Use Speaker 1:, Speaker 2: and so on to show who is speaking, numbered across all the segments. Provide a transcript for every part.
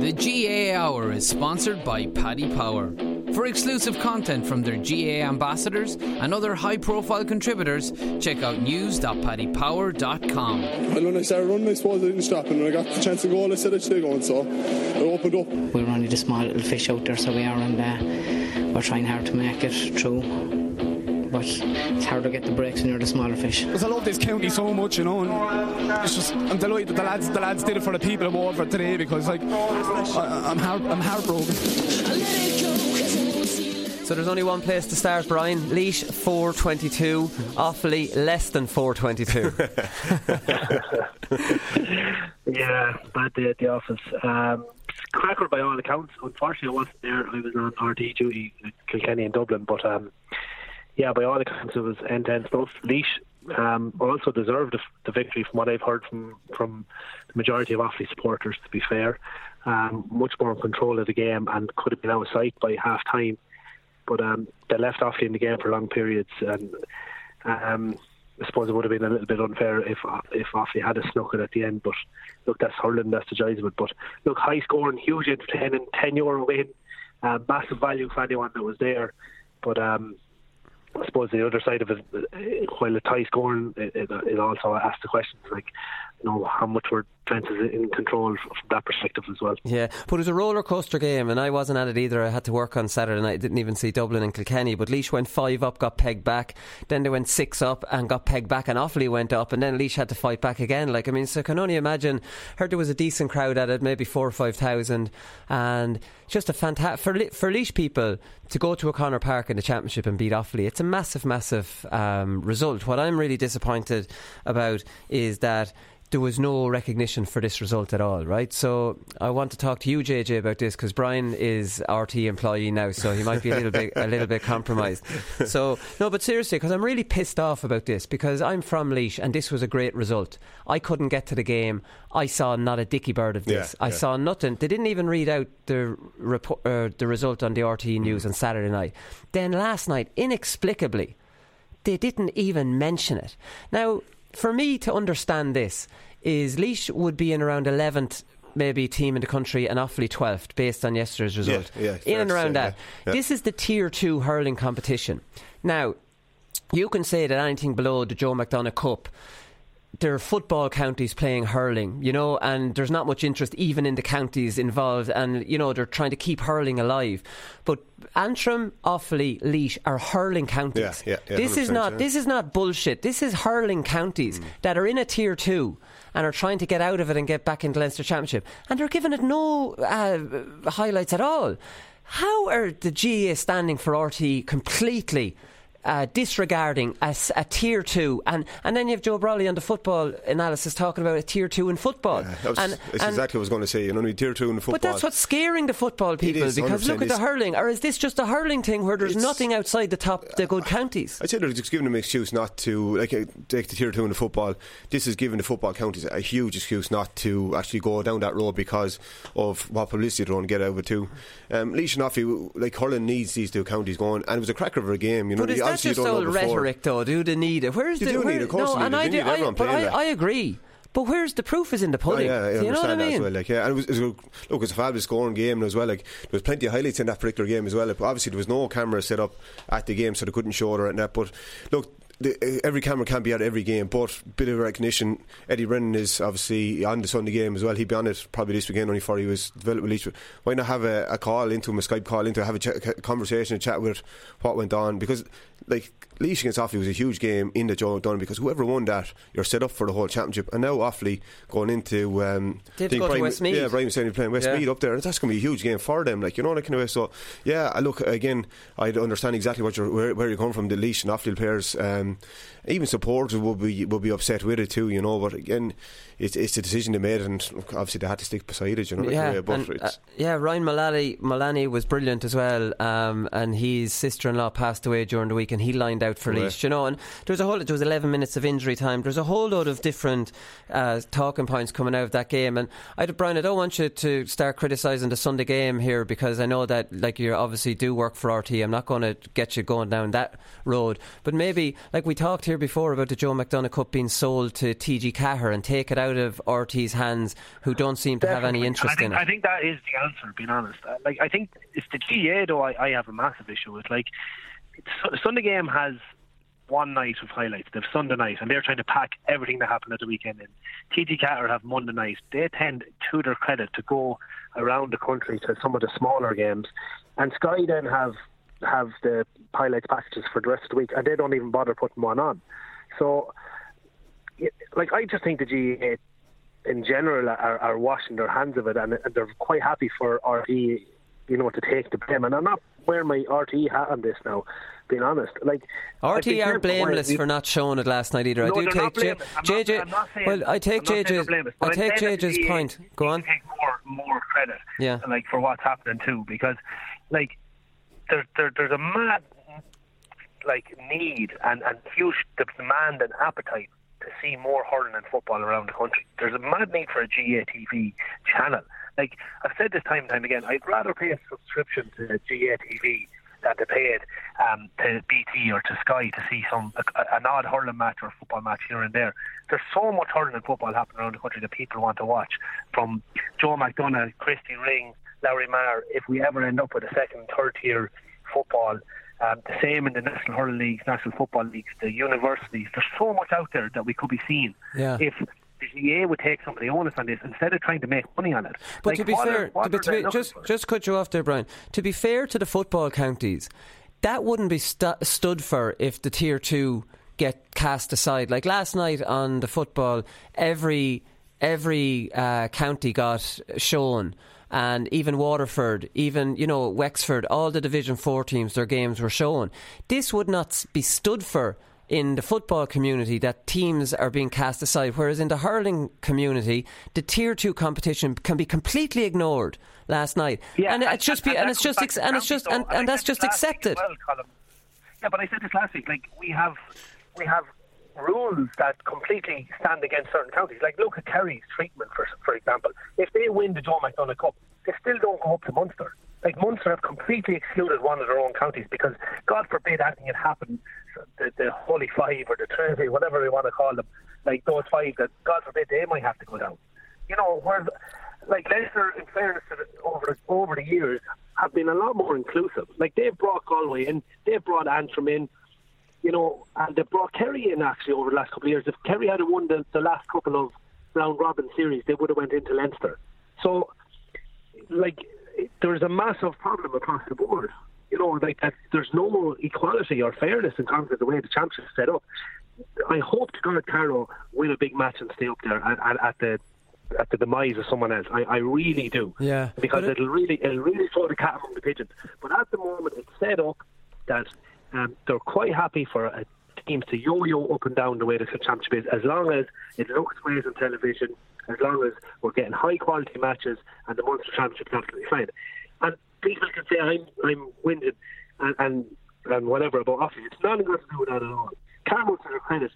Speaker 1: The GAA Hour is sponsored by Paddy Power. For exclusive content from their GAA ambassadors and other high profile contributors, check out news.paddypower.com.
Speaker 2: And when I started running, I suppose I didn't stop. And when I got the chance to go, I said I'd stay going. So I opened up.
Speaker 3: We were only the small little fish out there, so we are, and uh, we're trying hard to make it through. But it's hard to get the breaks when you're the smaller fish.
Speaker 2: Because I love this county so much, you know. And it's just I'm delighted that the lads the lads did it for the people of Waterford today because like I, I'm heart, I'm heartbroken.
Speaker 4: So there's only one place to start, Brian. Laois 422, Offaly less than 422.
Speaker 5: yeah, bad day at the office. Um, cracker by all accounts. Unfortunately, I wasn't there. I was on RTÉ duty at Kilkenny in Dublin, but um, yeah, by all accounts, it was end-to-end stuff. Laois um, also deserved the, victory, from what I've heard from from the majority of Offaly supporters. To be fair, um, much more in control of the game and could have been out of sight by half time. But um, they left Offaly in the game for long periods, and um, I suppose it would have been a little bit unfair if if Offaly had a snuck it at the end. But look, that's hurling, that's the joys of it. But look, high scoring, huge entertaining, ten euro win, uh, massive value for anyone that was there. But um, I suppose the other side of it, uh, while it's high scoring, it, it, it also asks the questions like, you know, how much were defences in control from that perspective as well.
Speaker 4: Yeah, but it was a roller coaster game, and I wasn't at it either. I had to work on Saturday night. Didn't even see Dublin and Kilkenny, but Laois went five up, got pegged back. Then they went six up and got pegged back, and Offaly went up, and then Laois had to fight back again. Like I mean, so I can only imagine. Heard there was a decent crowd at it, maybe four or five thousand, and just a fantastic for for Laois people to go to O'Connor Park in the championship and beat Offaly. It's a massive, massive um, result. What I'm really disappointed about is that there was no recognition for this result at all, right? So I want to talk to you, JJ, about this because Brian is RTÉ employee now, so he might be a little bit a little bit compromised. So no, but seriously, because I'm really pissed off about this because I'm from Laois and this was a great result. I couldn't get to the game. I saw not a dicky bird of this.
Speaker 6: Yeah,
Speaker 4: I
Speaker 6: yeah.
Speaker 4: saw nothing. They didn't even read out the report, uh, the result on the RTÉ news on Saturday night. Then last night, inexplicably, they didn't even mention it. Now, for me to understand this, is Laois would be in around 11th maybe team in the country and Offaly 12th based on yesterday's result.
Speaker 6: Yeah, yeah,
Speaker 4: in and around that.
Speaker 6: Yeah.
Speaker 4: This is the tier 2 hurling competition. Now, you can say that anything below the Joe McDonagh Cup there are football counties playing hurling, you know, and there's not much interest even in the counties involved, and you know they're trying to keep hurling alive. But Antrim, Offaly, Laois are hurling counties.
Speaker 6: Yeah, yeah, yeah,
Speaker 4: this is not this is not bullshit. This is hurling counties
Speaker 6: Mm.
Speaker 4: that are in a tier two and are trying to get out of it and get back into Leinster Championship, and they're giving it no uh, highlights at all. How are the GAA standing for RTÉ completely? Uh, disregarding a tier two, and, and then you have Joe Brolly on the football analysis talking about a tier two in football.
Speaker 6: That was,
Speaker 4: and,
Speaker 6: that's
Speaker 4: and-
Speaker 6: exactly what I was going to say. You know, tier two in football.
Speaker 4: but that's what's scaring the football people
Speaker 6: is,
Speaker 4: because look at the hurling. Or is this just a hurling thing where there's nothing outside the top, the good counties?
Speaker 6: I'd say they're just giving them an excuse not to, like, uh, take the tier two in the football. This is giving the football counties a huge excuse not to actually go down that road because of what publicity they're going to get out of it too. Um, Laois and Offaly, like hurling needs these two counties going, and it was a cracker of a game. You know, You
Speaker 4: just
Speaker 6: know
Speaker 4: rhetoric, though? Do they need it? Where's
Speaker 6: You
Speaker 4: the
Speaker 6: do
Speaker 4: where,
Speaker 6: need of course
Speaker 4: no,
Speaker 6: need
Speaker 4: and. I, do, I, but I. I agree. But where's the proof? Is in the
Speaker 6: Oh,
Speaker 4: pudding.
Speaker 6: yeah, I
Speaker 4: you know what I
Speaker 6: understand that
Speaker 4: mean?
Speaker 6: as well. Like, yeah, and it was, it was a, look, it's a fabulous scoring game as well. Like, there was plenty of highlights in that particular game as well. Like, obviously, there was no camera set up at the game, so they couldn't show it like that. But look. The, eh, every camera can't be at every game, but bit of recognition. Eddie Brennan is obviously on the Sunday game as well. He'd be on it probably this weekend, only before he was developed with Laois. Why not have a, a call into him, a Skype call into, have a, ch- a conversation, a chat with what went on? Because like Laois against Offaly was a huge game in the Joe Dunn because whoever won that, you're set up for the whole championship. And now Offaly going into um,
Speaker 4: They have to
Speaker 6: I think
Speaker 4: to
Speaker 6: Brian-
Speaker 4: Westmeath.
Speaker 6: Yeah, Brian was saying playing Westmeath
Speaker 4: Yeah.
Speaker 6: up there, and that's going to be a huge game for them. Like you know, that kind of way. So yeah, I look again. I understand exactly what you're where, where you're coming from. The Laois and Offaly players, um, even supporters will be will be upset with it too. You know, but again, it's it's a decision they made, and obviously they had to stick beside it. You know, that kind of
Speaker 4: Yeah,
Speaker 6: way, but
Speaker 4: and, uh, yeah. Ryan Mullaney was brilliant as well, um, and his sister-in-law passed away during the week, and he lined out for. Laois. You know, and there was a whole, there was 11 minutes of injury time. There's a whole load of different uh, talking points coming out of that game, and I, Brian, I don't want you to start criticising the Sunday game here because I know that, like, you obviously do work for RTÉ. I'm not going to get you going down that road, but maybe, like we talked here before about the Joe McDonagh Cup being sold to TG Ceathair and take it out of RTÉ's hands, who don't seem to have any interest
Speaker 5: think,
Speaker 4: in it.
Speaker 5: I think that is the answer. Being honest, Uh, like I think it's the GAA though. I, I have a massive issue with like Sunday game has one night of highlights. They've Sunday night, and they're trying to pack everything that happened at the weekend in. TG Ceathair have Monday night. They tend, to their credit, to go around the country to some of the smaller games, and Sky then have have the highlights packages for the rest of the week, and they don't even bother putting one on. So, like, I just think the GAA in general are, are washing their hands of it, and, and they're quite happy for RTÉ, you know, to take the blame. And I'm not wearing my RTÉ hat on this now, being honest. Like I'd RTÉ
Speaker 4: are
Speaker 5: careful when
Speaker 4: blameless for not showing it last night either.
Speaker 5: No,
Speaker 4: I do take
Speaker 5: not
Speaker 4: J-.
Speaker 5: I'm not-
Speaker 4: JJ.
Speaker 5: I'm not saying-
Speaker 4: well, I take
Speaker 5: not
Speaker 4: JJ's.
Speaker 5: blameless,
Speaker 4: I take JJ's point. Go on.
Speaker 5: take more more credit,
Speaker 4: Yeah.
Speaker 5: like for what's happening too, because like there, there there's a mad like need and and huge demand and appetite to see more hurling and football around the country. There's a mad need for a GAA TV channel. Like I've said this time and time again, I'd rather pay a subscription to GAA TV than to pay it um, to BT or to Sky to see some a, an odd hurling match or football match here and there. There's so much hurling and football happening around the country that people want to watch. From Joe McDonagh, Christy Ring, Lory Meagher. If we ever end up with a second, third tier football. Um, the same in the National Hurling Leagues, National Football Leagues, the universities. There's so much out there that we could be seeing
Speaker 4: Yeah.
Speaker 5: if the GAA would take some of the onus on this instead of trying to make money on it.
Speaker 4: But
Speaker 5: Like,
Speaker 4: to be
Speaker 5: are-
Speaker 4: fair, to be, to be, just
Speaker 5: for?
Speaker 4: just cut you off there, Brian. To be fair to the football counties, that wouldn't be stu- stood for if the tier two get cast aside. Like last night on the football, every every uh, county got shown. And even Waterford, even you know Wexford, all the Division Four teams, their games were shown. This would not be stood for in the football community that teams are being cast aside, whereas in the hurling community, the tier two competition can be completely ignored. Last night,
Speaker 5: Yeah,
Speaker 4: and it's just be, and
Speaker 5: that
Speaker 4: it's just ex- and it's just and,
Speaker 5: though.
Speaker 4: and that's just
Speaker 5: this last week
Speaker 4: accepted.
Speaker 5: well, Yeah, but I said this last week. Like we have, we have rules that completely stand against certain counties. Like look at Kerry's treatment, for for example. If they win the Joe McDonough Cup, they still don't go up to Munster. Like Munster have completely excluded one of their own counties because God forbid anything had happened. The, the Holy Five or the Trinity, whatever we want to call them, like those five that God forbid they might have to go down. You know, where like Leinster, in fairness to the, over over the years, have been a lot more inclusive. Like they've brought Galway in, they've brought Antrim in, you know, and they brought Kerry in actually over the last couple of years. If Kerry had won the, the last couple of round robin series, they would have went into Leinster. So, like, there's a massive problem across the board. You know, like that, there's no equality or fairness in terms of the way the championship is set up. I hope to God Carlow win a big match and stay up there at, at, at the at the demise of someone else. I, I really do.
Speaker 4: Yeah,
Speaker 5: because
Speaker 4: it-
Speaker 5: it'll really it'll really throw the cat among the pigeons. But at the moment, it's set up that um, they're quite happy for a teams to yo-yo up and down the way the championship is, as long as it looks great on television, as long as we're getting high-quality matches, and the Munster Championship is absolutely fine. And people can say I'm I'm winded and and, and whatever about Offaly. It's nothing got to do with that at all. Carmel, to their credit,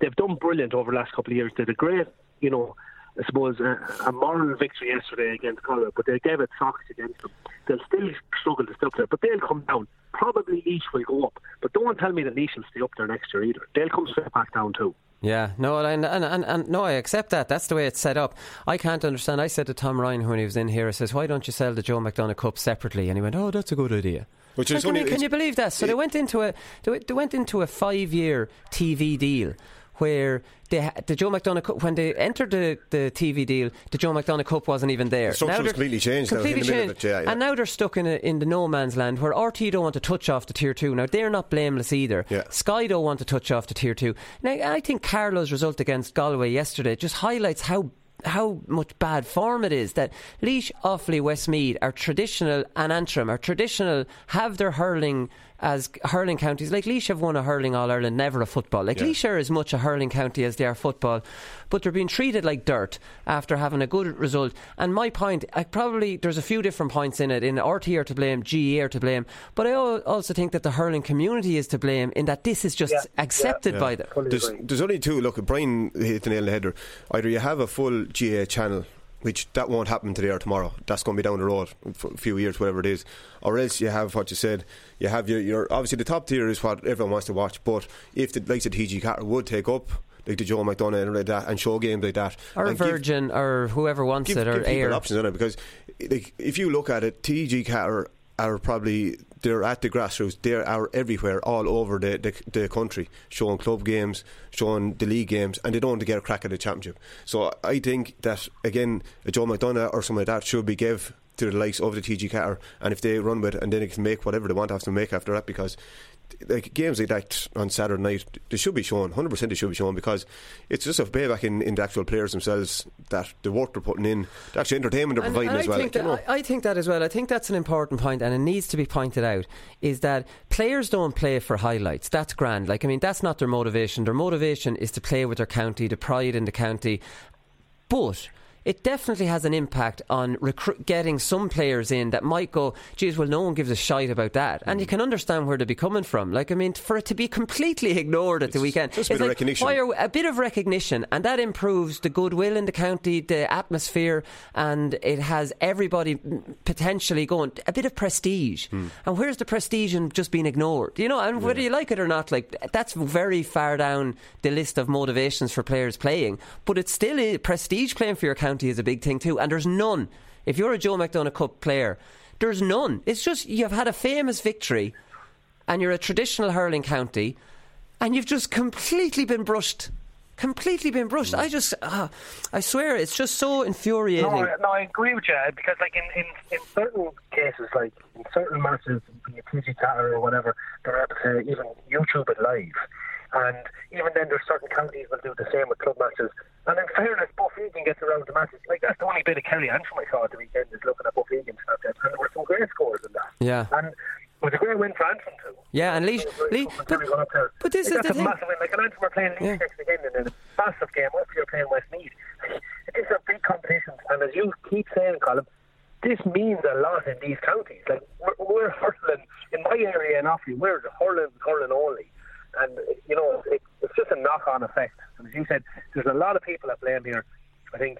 Speaker 5: they've done brilliant over the last couple of years. They did a great, you know, I suppose, uh, a moral victory yesterday against Galway, but they gave it socks against them. They'll still struggle to stay up there, but they'll come down. Probably Laois will go up, but don't tell me that Laois will stay up there next year either. They'll come straight back down too.
Speaker 4: Yeah, no, and, and, and, and no, I accept that. That's the way it's set up. I can't understand. I said to Tom Ryan when he was in here, I says, "Why don't you sell the Joe McDonagh Cup separately?" And he went, "Oh, that's a good idea."
Speaker 6: Which
Speaker 4: Like,
Speaker 6: is
Speaker 4: can,
Speaker 6: only,
Speaker 4: you, can you believe that? So they went into a they, they went into a five year TV deal where they, the Joe McDonagh Cup when they entered the, the TV deal, the Joe McDonagh Cup wasn't even there.
Speaker 6: The structure was completely changed now,
Speaker 4: Completely changed.
Speaker 6: yeah, yeah.
Speaker 4: And now they're stuck in a, in the no man's land where RTÉ don't want to touch off the tier two. Now they're not blameless either.
Speaker 6: Yeah.
Speaker 4: Sky don't want to touch off the tier two. Now I think Carlow's result against Galway yesterday just highlights how how much bad form it is that Laois, Offaly, Westmeath are traditional and Antrim are traditional, have their hurling as hurling counties. Like Laois have won a hurling All Ireland, never a football. Like
Speaker 6: Yeah.
Speaker 4: Laois are as much a hurling county as they are football, but they're being treated like dirt after having a good result. And my point, I probably there's a few different points in it. In RTÉ are to blame, GE are to blame, but I also think that the hurling community is to blame in that this is just
Speaker 5: Yeah,
Speaker 4: accepted
Speaker 5: yeah.
Speaker 4: by them.
Speaker 6: There's, there's only two. Look, Brian hit the nail on the header. Either you have a full GA channel, which that won't happen today or tomorrow. That's going to be down the road for a few years, whatever it is. Or else you have what you said. You have your, your obviously the top tier is what everyone wants to watch. But if the likes of TG Ceathair would take up. Like the Joe McDonagh and like that, and show games like that,
Speaker 4: Or
Speaker 6: and give-
Speaker 4: Virgin, or whoever wants
Speaker 6: give,
Speaker 4: it, or
Speaker 6: give people
Speaker 4: Air.
Speaker 6: options on it because like, if you look at it, TG Ceathair are probably they're at the grassroots. They are everywhere, all over the, the the country, showing club games, showing the league games, and they don't want to get a crack at the championship. So I think that again, a Joe McDonagh or something like that should be give to the likes of the TG Ceathair, and if they run with it, and then they can make whatever they want to make after that because. Like games like that on Saturday night, they should be shown. Hundred percent, they should be shown because it's just a payback in, in the actual players themselves that the work they're putting in, the actual entertainment they're
Speaker 4: And-
Speaker 6: providing
Speaker 4: and
Speaker 6: as
Speaker 4: I
Speaker 6: well.
Speaker 4: Think
Speaker 6: you
Speaker 4: that,
Speaker 6: know.
Speaker 4: I, I think that as well. I think that's an important point, and it needs to be pointed out. Is that players don't play for highlights. That's grand. Like I mean, that's not their motivation. Their motivation is to play with their county, the pride in the county. But it definitely has an impact on recru- getting some players in that might go, geez, well, no one gives a shite about that. And you can understand where they'd be coming from. Like, I mean, for it to be completely ignored at the weekend,
Speaker 6: just a bit
Speaker 4: it's
Speaker 6: of recognition.
Speaker 4: are a bit of recognition, and that improves the goodwill in the county, the atmosphere, and it has everybody mm, potentially going a bit of prestige.
Speaker 6: Hmm.
Speaker 4: And where's the prestige in just being ignored? You know, and whether you like it or not, like that's very far down the list of motivations for players playing. But it's still a prestige playing for your county is a big thing too, and there's none. If you're a Joe McDonagh Cup player, there's none. It's just you've had a famous victory, and you're a traditional hurling county, and you've just completely been brushed. Completely been brushed. I just, uh, I swear, it's just so infuriating.
Speaker 5: No, I- no, I agree with you because, like, in, in, in certain cases, like in certain matches, be it TG Ceathair or whatever, they're able to even YouTube it live. And even then, there's certain counties that will do the same with club matches. And in fairness, Buff Egan gets around the matches. Like, that's the only bit of Kelly Antrim I saw at the weekend is looking at Buff Egan Snapchat. And there were some great scores in that.
Speaker 4: Yeah.
Speaker 5: And it was a great win for Antrim, too.
Speaker 4: Yeah, and Laois, but, but this
Speaker 5: like,
Speaker 4: is the
Speaker 5: that's a
Speaker 4: thing.
Speaker 5: massive win. Like, an Antrim are playing Laois next again in a massive game. West you're playing Westmeath. These are big competitions. And as you keep saying, Colin, this means a lot in these counties. Like, we're, we're hurling, in my area in Offaly, we're hurling, hurling only. And, you know, it, it's just a knock-on effect. And as you said, there's a lot of people that blame here. I think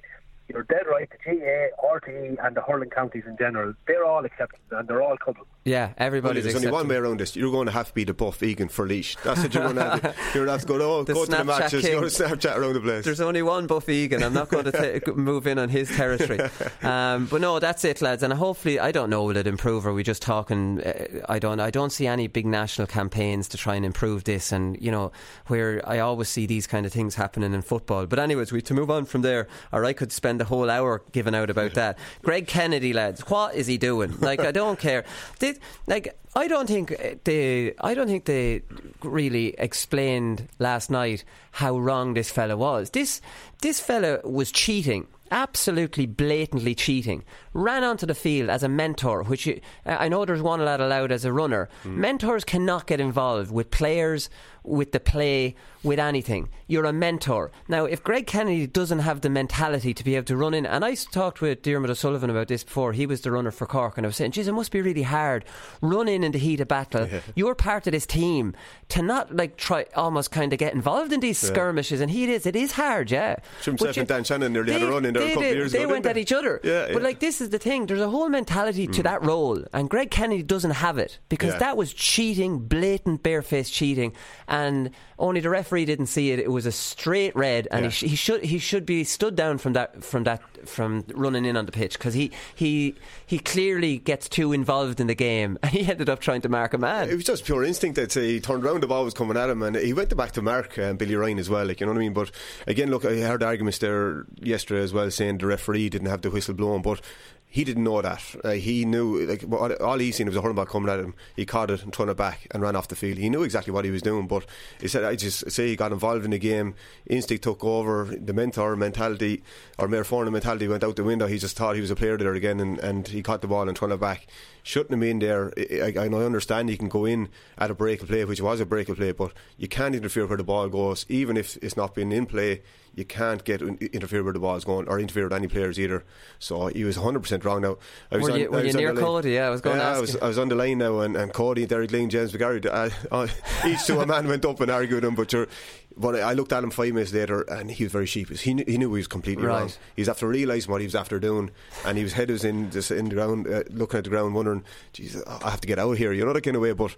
Speaker 5: you're dead right. The GAA, RTE, and the hurling counties in general, they're all accepted and they're all covered.
Speaker 4: Yeah,
Speaker 6: Well, there's only one way around this. You're going to have to be the buff Egan for Laois. That's what you're going to have. To, you're going to have to go, oh,
Speaker 4: The
Speaker 6: go to the
Speaker 4: Snapchat
Speaker 6: matches,
Speaker 4: king.
Speaker 6: go to Snapchat around the place.
Speaker 4: There's only one Buff Egan. I'm not going to ta move in on his territory. Um, but no, that's it, lads. And hopefully, I don't know will it improve. Are we just talking? Uh, I don't. I don't see any big national campaigns to try and improve this. And you know, where I always see these kind of things happening in football. But anyways, we to move on from there. Or I could spend a whole hour giving out about that. Greg Kennedy, lads, what is he doing? Like, I don't care. Did like. I don't think uh, they. I don't think they really explained last night how wrong this fella was. This this fella was cheating, absolutely blatantly cheating, ran onto the field as a mentor, which you, I know there's one lad allowed as a runner. Mentors cannot get involved with players, with the play, with anything. You're a mentor. Now, if Greg Kennedy doesn't have the mentality to be able to run in, and I talked with Dermot O'Sullivan about this before, he was the runner for Cork, and I was saying, geez, it must be really hard. Run in in the heat of battle. You're part of this team. To not like try almost kind of get involved in these
Speaker 6: Yeah.
Speaker 4: skirmishes, and he is, it is hard, yeah. But you-
Speaker 6: and Dan Shannon nearly had a
Speaker 4: they-
Speaker 6: run in there a
Speaker 4: they
Speaker 6: couple
Speaker 4: did.
Speaker 6: years
Speaker 4: They
Speaker 6: ago,
Speaker 4: went at
Speaker 6: they?
Speaker 4: each other.
Speaker 6: Yeah,
Speaker 4: But
Speaker 6: yeah.
Speaker 4: like this is the thing. There's a whole mentality to mm. that role, and Greg Kennedy doesn't have it because
Speaker 6: Yeah.
Speaker 4: that was cheating, blatant, barefaced cheating, and only the referee didn't see it. It was a straight red, and
Speaker 6: Yeah.
Speaker 4: he, sh- he should he should be stood down from that from that from running in on the pitch because he he he clearly gets too involved in the game, and he ended up trying to mark a man.
Speaker 6: It was just pure instinct. I'd he turned around, the ball was coming at him, and he went back to Mark and Billy Ryan as well. Like you know what I mean. But again, look, I heard arguments there yesterday as well, saying the referee didn't have the whistle blown, but. He didn't know that. Uh, he knew, like, all he seen was a hurling ball coming at him. He caught it and turned it back and ran off the field. He knew exactly what he was doing, but he said, I just say he got involved in the game. Instinct took over. The mentor mentality, or maor foirne mentality, went out the window. He just thought he was a player there again, and, and he caught the ball and turned it back. Shouldn't have been there. I, I, I understand you can go in at a break of play, which was a break of play, but you can't interfere where the ball goes, even if it's not being in play. You can't get interfere where the ball's going, or interfere with any players either. So he was 100% wrong. Now, I was
Speaker 4: Were
Speaker 6: on,
Speaker 4: you- were
Speaker 6: I
Speaker 4: you
Speaker 6: on
Speaker 4: near Cody? Yeah, I was going to
Speaker 6: Yeah,
Speaker 4: ask
Speaker 6: I was. I was on the line now, and, and Cody, Derek Lyng, James McGarry, uh, uh, each to a man went up and argued him. But you're, but I looked at him five minutes later, and he was very sheepish. He knew, he knew he was completely
Speaker 4: Right.
Speaker 6: wrong. He was after realising what he was after doing, and he was head was in just in the ground, uh, looking at the ground, wondering, "Jesus, I have to get out of here." You know that kind of way. But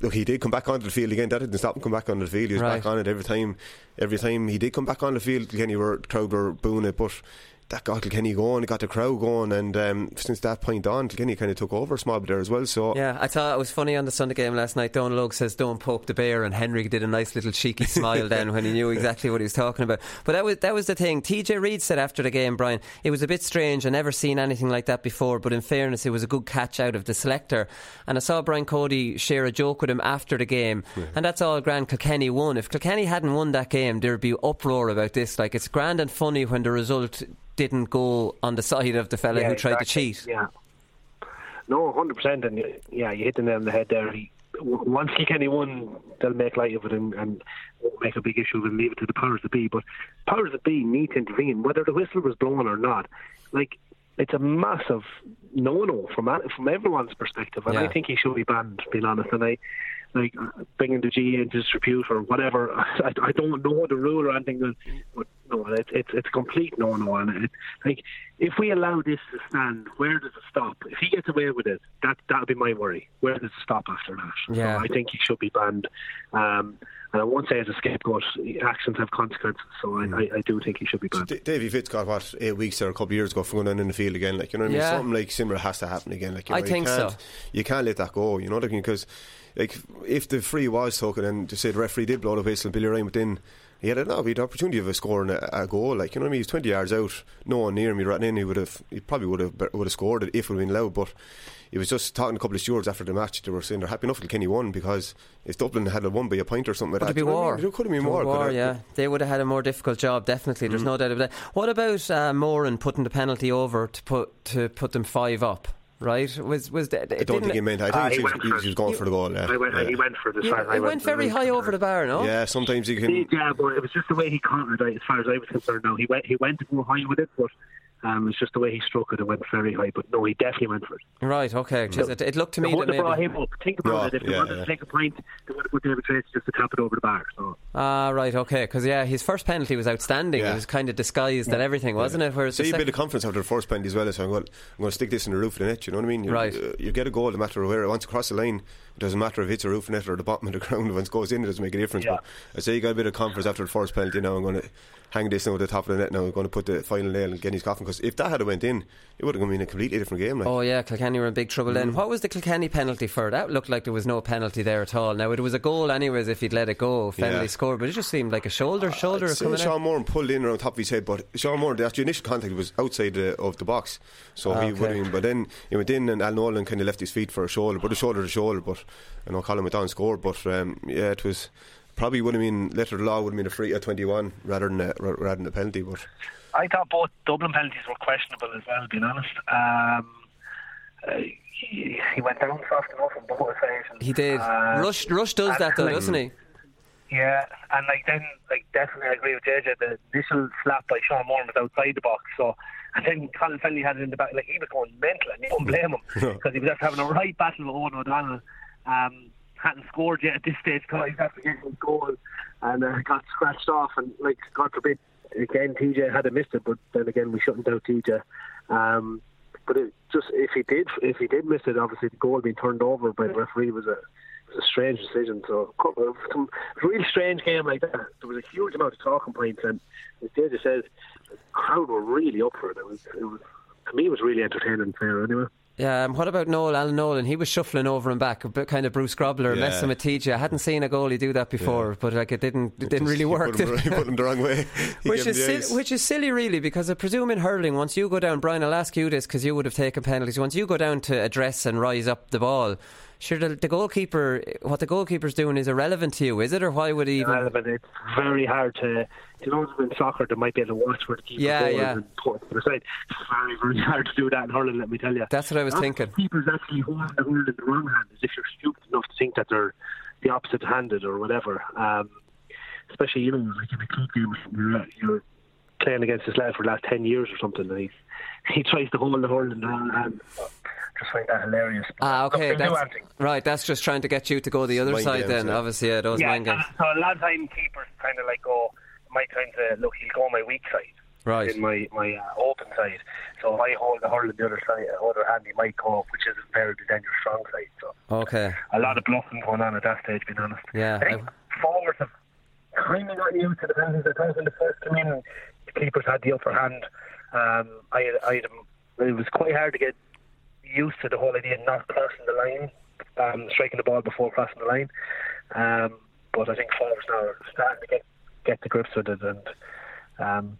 Speaker 6: look, he did come back onto the field again. That didn't stop him come back onto the field. He was
Speaker 4: Right.
Speaker 6: back on it every time. Every time he did come back on the field, Kenny were crowd were booing it, but. That got Kilkenny going, it got the crowd going, and um, since that point on, Kilkenny kind of took over a small bit there as well. So
Speaker 4: Yeah, I thought it was funny on the Sunday game last night. Donal Óg says, "Don't poke the bear," and Henry did a nice little cheeky smile then when he knew exactly what he was talking about. But that was that was the thing. TJ Reid said after the game, Brian, it was a bit strange. I never seen anything like that before. But in fairness, it was a good catch out of the selector. And I saw Brian Cody share a joke with him after the game, and that's all grand. Kilkenny won. If Kilkenny hadn't won that game, there'd be uproar about this. Like it's grand and funny when the result didn't go on the side of the fella
Speaker 5: Yeah,
Speaker 4: who tried
Speaker 5: exactly.
Speaker 4: to cheat.
Speaker 5: Yeah. No, hundred percent, and yeah, you hit the nail on the head there. He, once Kilkenny won, they'll make light of it and, and won't make a big issue of it and leave it to the powers that be. But powers that be need to intervene, whether the whistle was blown or not. Like it's a massive no-no from from everyone's perspective, and I think he should be banned. To be honest, and I like bringing the G into disrepute or whatever. I, I don't know the rule or anything, but- but no, it's it's it's a complete no-no. And it, like if we allow this to stand, where does it stop? If he gets away with it, that that would be my worry. Where does it stop after that?
Speaker 4: Yeah.
Speaker 5: So I think he should be banned. Um, and I won't say as a scapegoat, actions have consequences. So I, I, I do think he should be banned.
Speaker 6: D- Davy Fitz got what eight weeks or a couple of years ago for going down in the field again. Like you know, what I mean,
Speaker 4: Yeah.
Speaker 6: something like similar has to happen again. Like you
Speaker 4: I
Speaker 6: know,
Speaker 4: think
Speaker 6: can't,
Speaker 4: so.
Speaker 6: You can't let that go. You know what I mean? Because like if the free was taken and to say the referee did blow the whistle, and Billy Ryan went in. He had, he opportunity of scoring a, a goal. Like you know what I mean, he was twenty yards out, no one near me, right in. He would have, he probably would have, would have scored it if it would have been allowed. But he was just talking to a couple of stewards after the match. They were saying they're happy enough that Kenny won because if Dublin had a won by a point or something like
Speaker 4: Could
Speaker 6: that,
Speaker 4: be
Speaker 6: what I mean? There could have been more.
Speaker 4: war, yeah. They would have had a more difficult job, definitely. There's no doubt about that. What about uh, Moran putting the penalty over to put to put them five up? Right? Was was the,
Speaker 6: I don't think he meant. I think
Speaker 5: Ah,
Speaker 6: he,
Speaker 5: he
Speaker 6: was, he, was,
Speaker 5: for
Speaker 6: he was going for the goal. Yeah,
Speaker 5: I went,
Speaker 6: yeah.
Speaker 5: He went for the
Speaker 4: Yeah,
Speaker 5: far- I
Speaker 4: it went very high over the bar, no?
Speaker 6: Yeah, sometimes you can.
Speaker 5: Yeah, but it was just the way he countered it, as far as I was concerned. Now he went, he went to go high with it, but um, it's just the way he struck it. It went very high, but no, he definitely went for it.
Speaker 4: Right, okay. 'cause it, it looked to me
Speaker 5: They
Speaker 4: that
Speaker 5: wouldn't have brought
Speaker 4: maybe.
Speaker 5: him up. Think about
Speaker 6: No,
Speaker 5: it. If they
Speaker 6: yeah,
Speaker 5: wanted
Speaker 6: yeah.
Speaker 5: to take a point, they would have put David Treacy just to tap it over the bar. So
Speaker 4: Ah, right, okay. Because, yeah, his first penalty was outstanding.
Speaker 6: Yeah.
Speaker 4: It was kind of disguised and everything, wasn't it? Whereas
Speaker 6: So you
Speaker 4: sec-
Speaker 6: build a confidence after the first penalty as well. So I'm going, I'm going to stick this in the roof of the net. You know what I mean? You,
Speaker 4: Right.
Speaker 6: uh, you get a goal, no matter where. It once across the line, it doesn't matter if it's a roof net or the bottom of the ground. Once it goes in, it doesn't make a difference.
Speaker 5: Yeah.
Speaker 6: But I say you got a bit of confidence after the first penalty. Now I'm going to hang this now at the top of the net. Now We're going to put the final nail in Kenny's coffin because if that had went in, it would have been a completely different game. Like.
Speaker 4: Oh yeah, Kilkenny were in big trouble
Speaker 6: Mm.
Speaker 4: then. What was the Kilkenny penalty for? That looked like there was no penalty there at all. Now it was a goal anyways if he'd let it go. Fennelly
Speaker 6: Yeah.
Speaker 4: scored, but it just seemed like a shoulder, shoulder
Speaker 6: say
Speaker 4: coming
Speaker 6: Sean. Moore pulled in around top of his head, but Sean Moore, the initial contact was outside the, of the box, so
Speaker 4: Ah,
Speaker 6: he would have been. But then he went in, and Al Nolan kind of left his feet for a shoulder, but a shoulder to shoulder. But I know Colin went on and scored, but um, yeah, it was probably would have been letter of law would have been a free at 21 rather than a, rather than a penalty. But
Speaker 5: I thought both Dublin penalties were questionable as well. Being honest, um, uh, he, he went down soft enough on both occasions.
Speaker 4: He did.
Speaker 5: Uh,
Speaker 4: Rushe Rushe does that though,
Speaker 5: like,
Speaker 4: doesn't he?
Speaker 5: Yeah, and like then, like definitely, I agree with JJ. The initial slap by Sean Moore was outside the box, so and then Colin Fennelly had it in the back. Like he was going mental, and you don't blame him because he was just having a right battle with Eoghan O'Donnell. Um, hadn't scored yet at this stage, thought he'd have to get his goal, and uh, got scratched off. And like God forbid, again TJ had missed it, but then again we shouldn't doubt TJ. Um, but it just if he did, if he did miss it, obviously the goal being turned over by the referee was a was a strange decision. So a really strange game like that. There was a huge amount of talking points, and as JJ says, the crowd were really up for it. It was, it was to me, it was really entertaining and fair anyway.
Speaker 4: Yeah, um, what about Noel, Alan Nolan? He was shuffling over and back, a bit kind of Bruce Grobbelaar,
Speaker 6: Yeah.
Speaker 4: messing with TJ. I hadn't seen a goalie do that before, but like it didn't, it didn't
Speaker 6: Just-
Speaker 4: really
Speaker 6: he
Speaker 4: work.
Speaker 6: Put him, he put him the wrong way.
Speaker 4: Which is sil- which is silly, really, because I presume in hurling, once you go down, Brian, I'll ask you this because you would have taken penalties. Once you go down to address and rise up the ball, sure, the, the goalkeeper, what the goalkeeper's doing is irrelevant to you, is it, or why would he even?
Speaker 5: Irrelevant. It's very hard to. You know, in soccer, they might be able to watch where the keeper
Speaker 4: Yeah,
Speaker 5: goes
Speaker 4: yeah.
Speaker 5: and put it to the side. It's very, very hard to do that in hurling. Let me tell you.
Speaker 4: That's what I was
Speaker 5: Lots
Speaker 4: thinking.
Speaker 5: Keepers actually hold the hurl in the wrong hand, as if you're stupid enough to think that they're the opposite-handed or whatever. Um, especially you know, like in a club game, you're, you're playing against this lad for the last ten years or something, and he he tries to hold the hurl in the wrong hand. Just find that hilarious.
Speaker 4: Ah, okay,
Speaker 5: Look, they'll do
Speaker 4: that's right. That's just trying to get you to go the other
Speaker 6: Mind
Speaker 4: side.
Speaker 6: games,
Speaker 4: then,
Speaker 6: yeah.
Speaker 4: obviously, yeah, those
Speaker 5: yeah,
Speaker 4: mind games.
Speaker 5: So a lot of time keepers kind of like go, my time to look, he'll go my weak side.
Speaker 4: Right.
Speaker 5: In my my uh, open side. So if I hold the hurl in the other side, uh, other hand, he might go, up, which is very then your strong side. So
Speaker 4: Okay.
Speaker 5: a lot of bluffing going on at that stage, being honest.
Speaker 4: Yeah,
Speaker 5: I think forwards have kind of got used to the penalties. I think when the first came in, the keepers had the upper hand. Um, I, I it was quite hard to get used to the whole idea of not crossing the line, um, striking the ball before crossing the line. Um, but I think forwards now are starting to get get to grips with it, and um,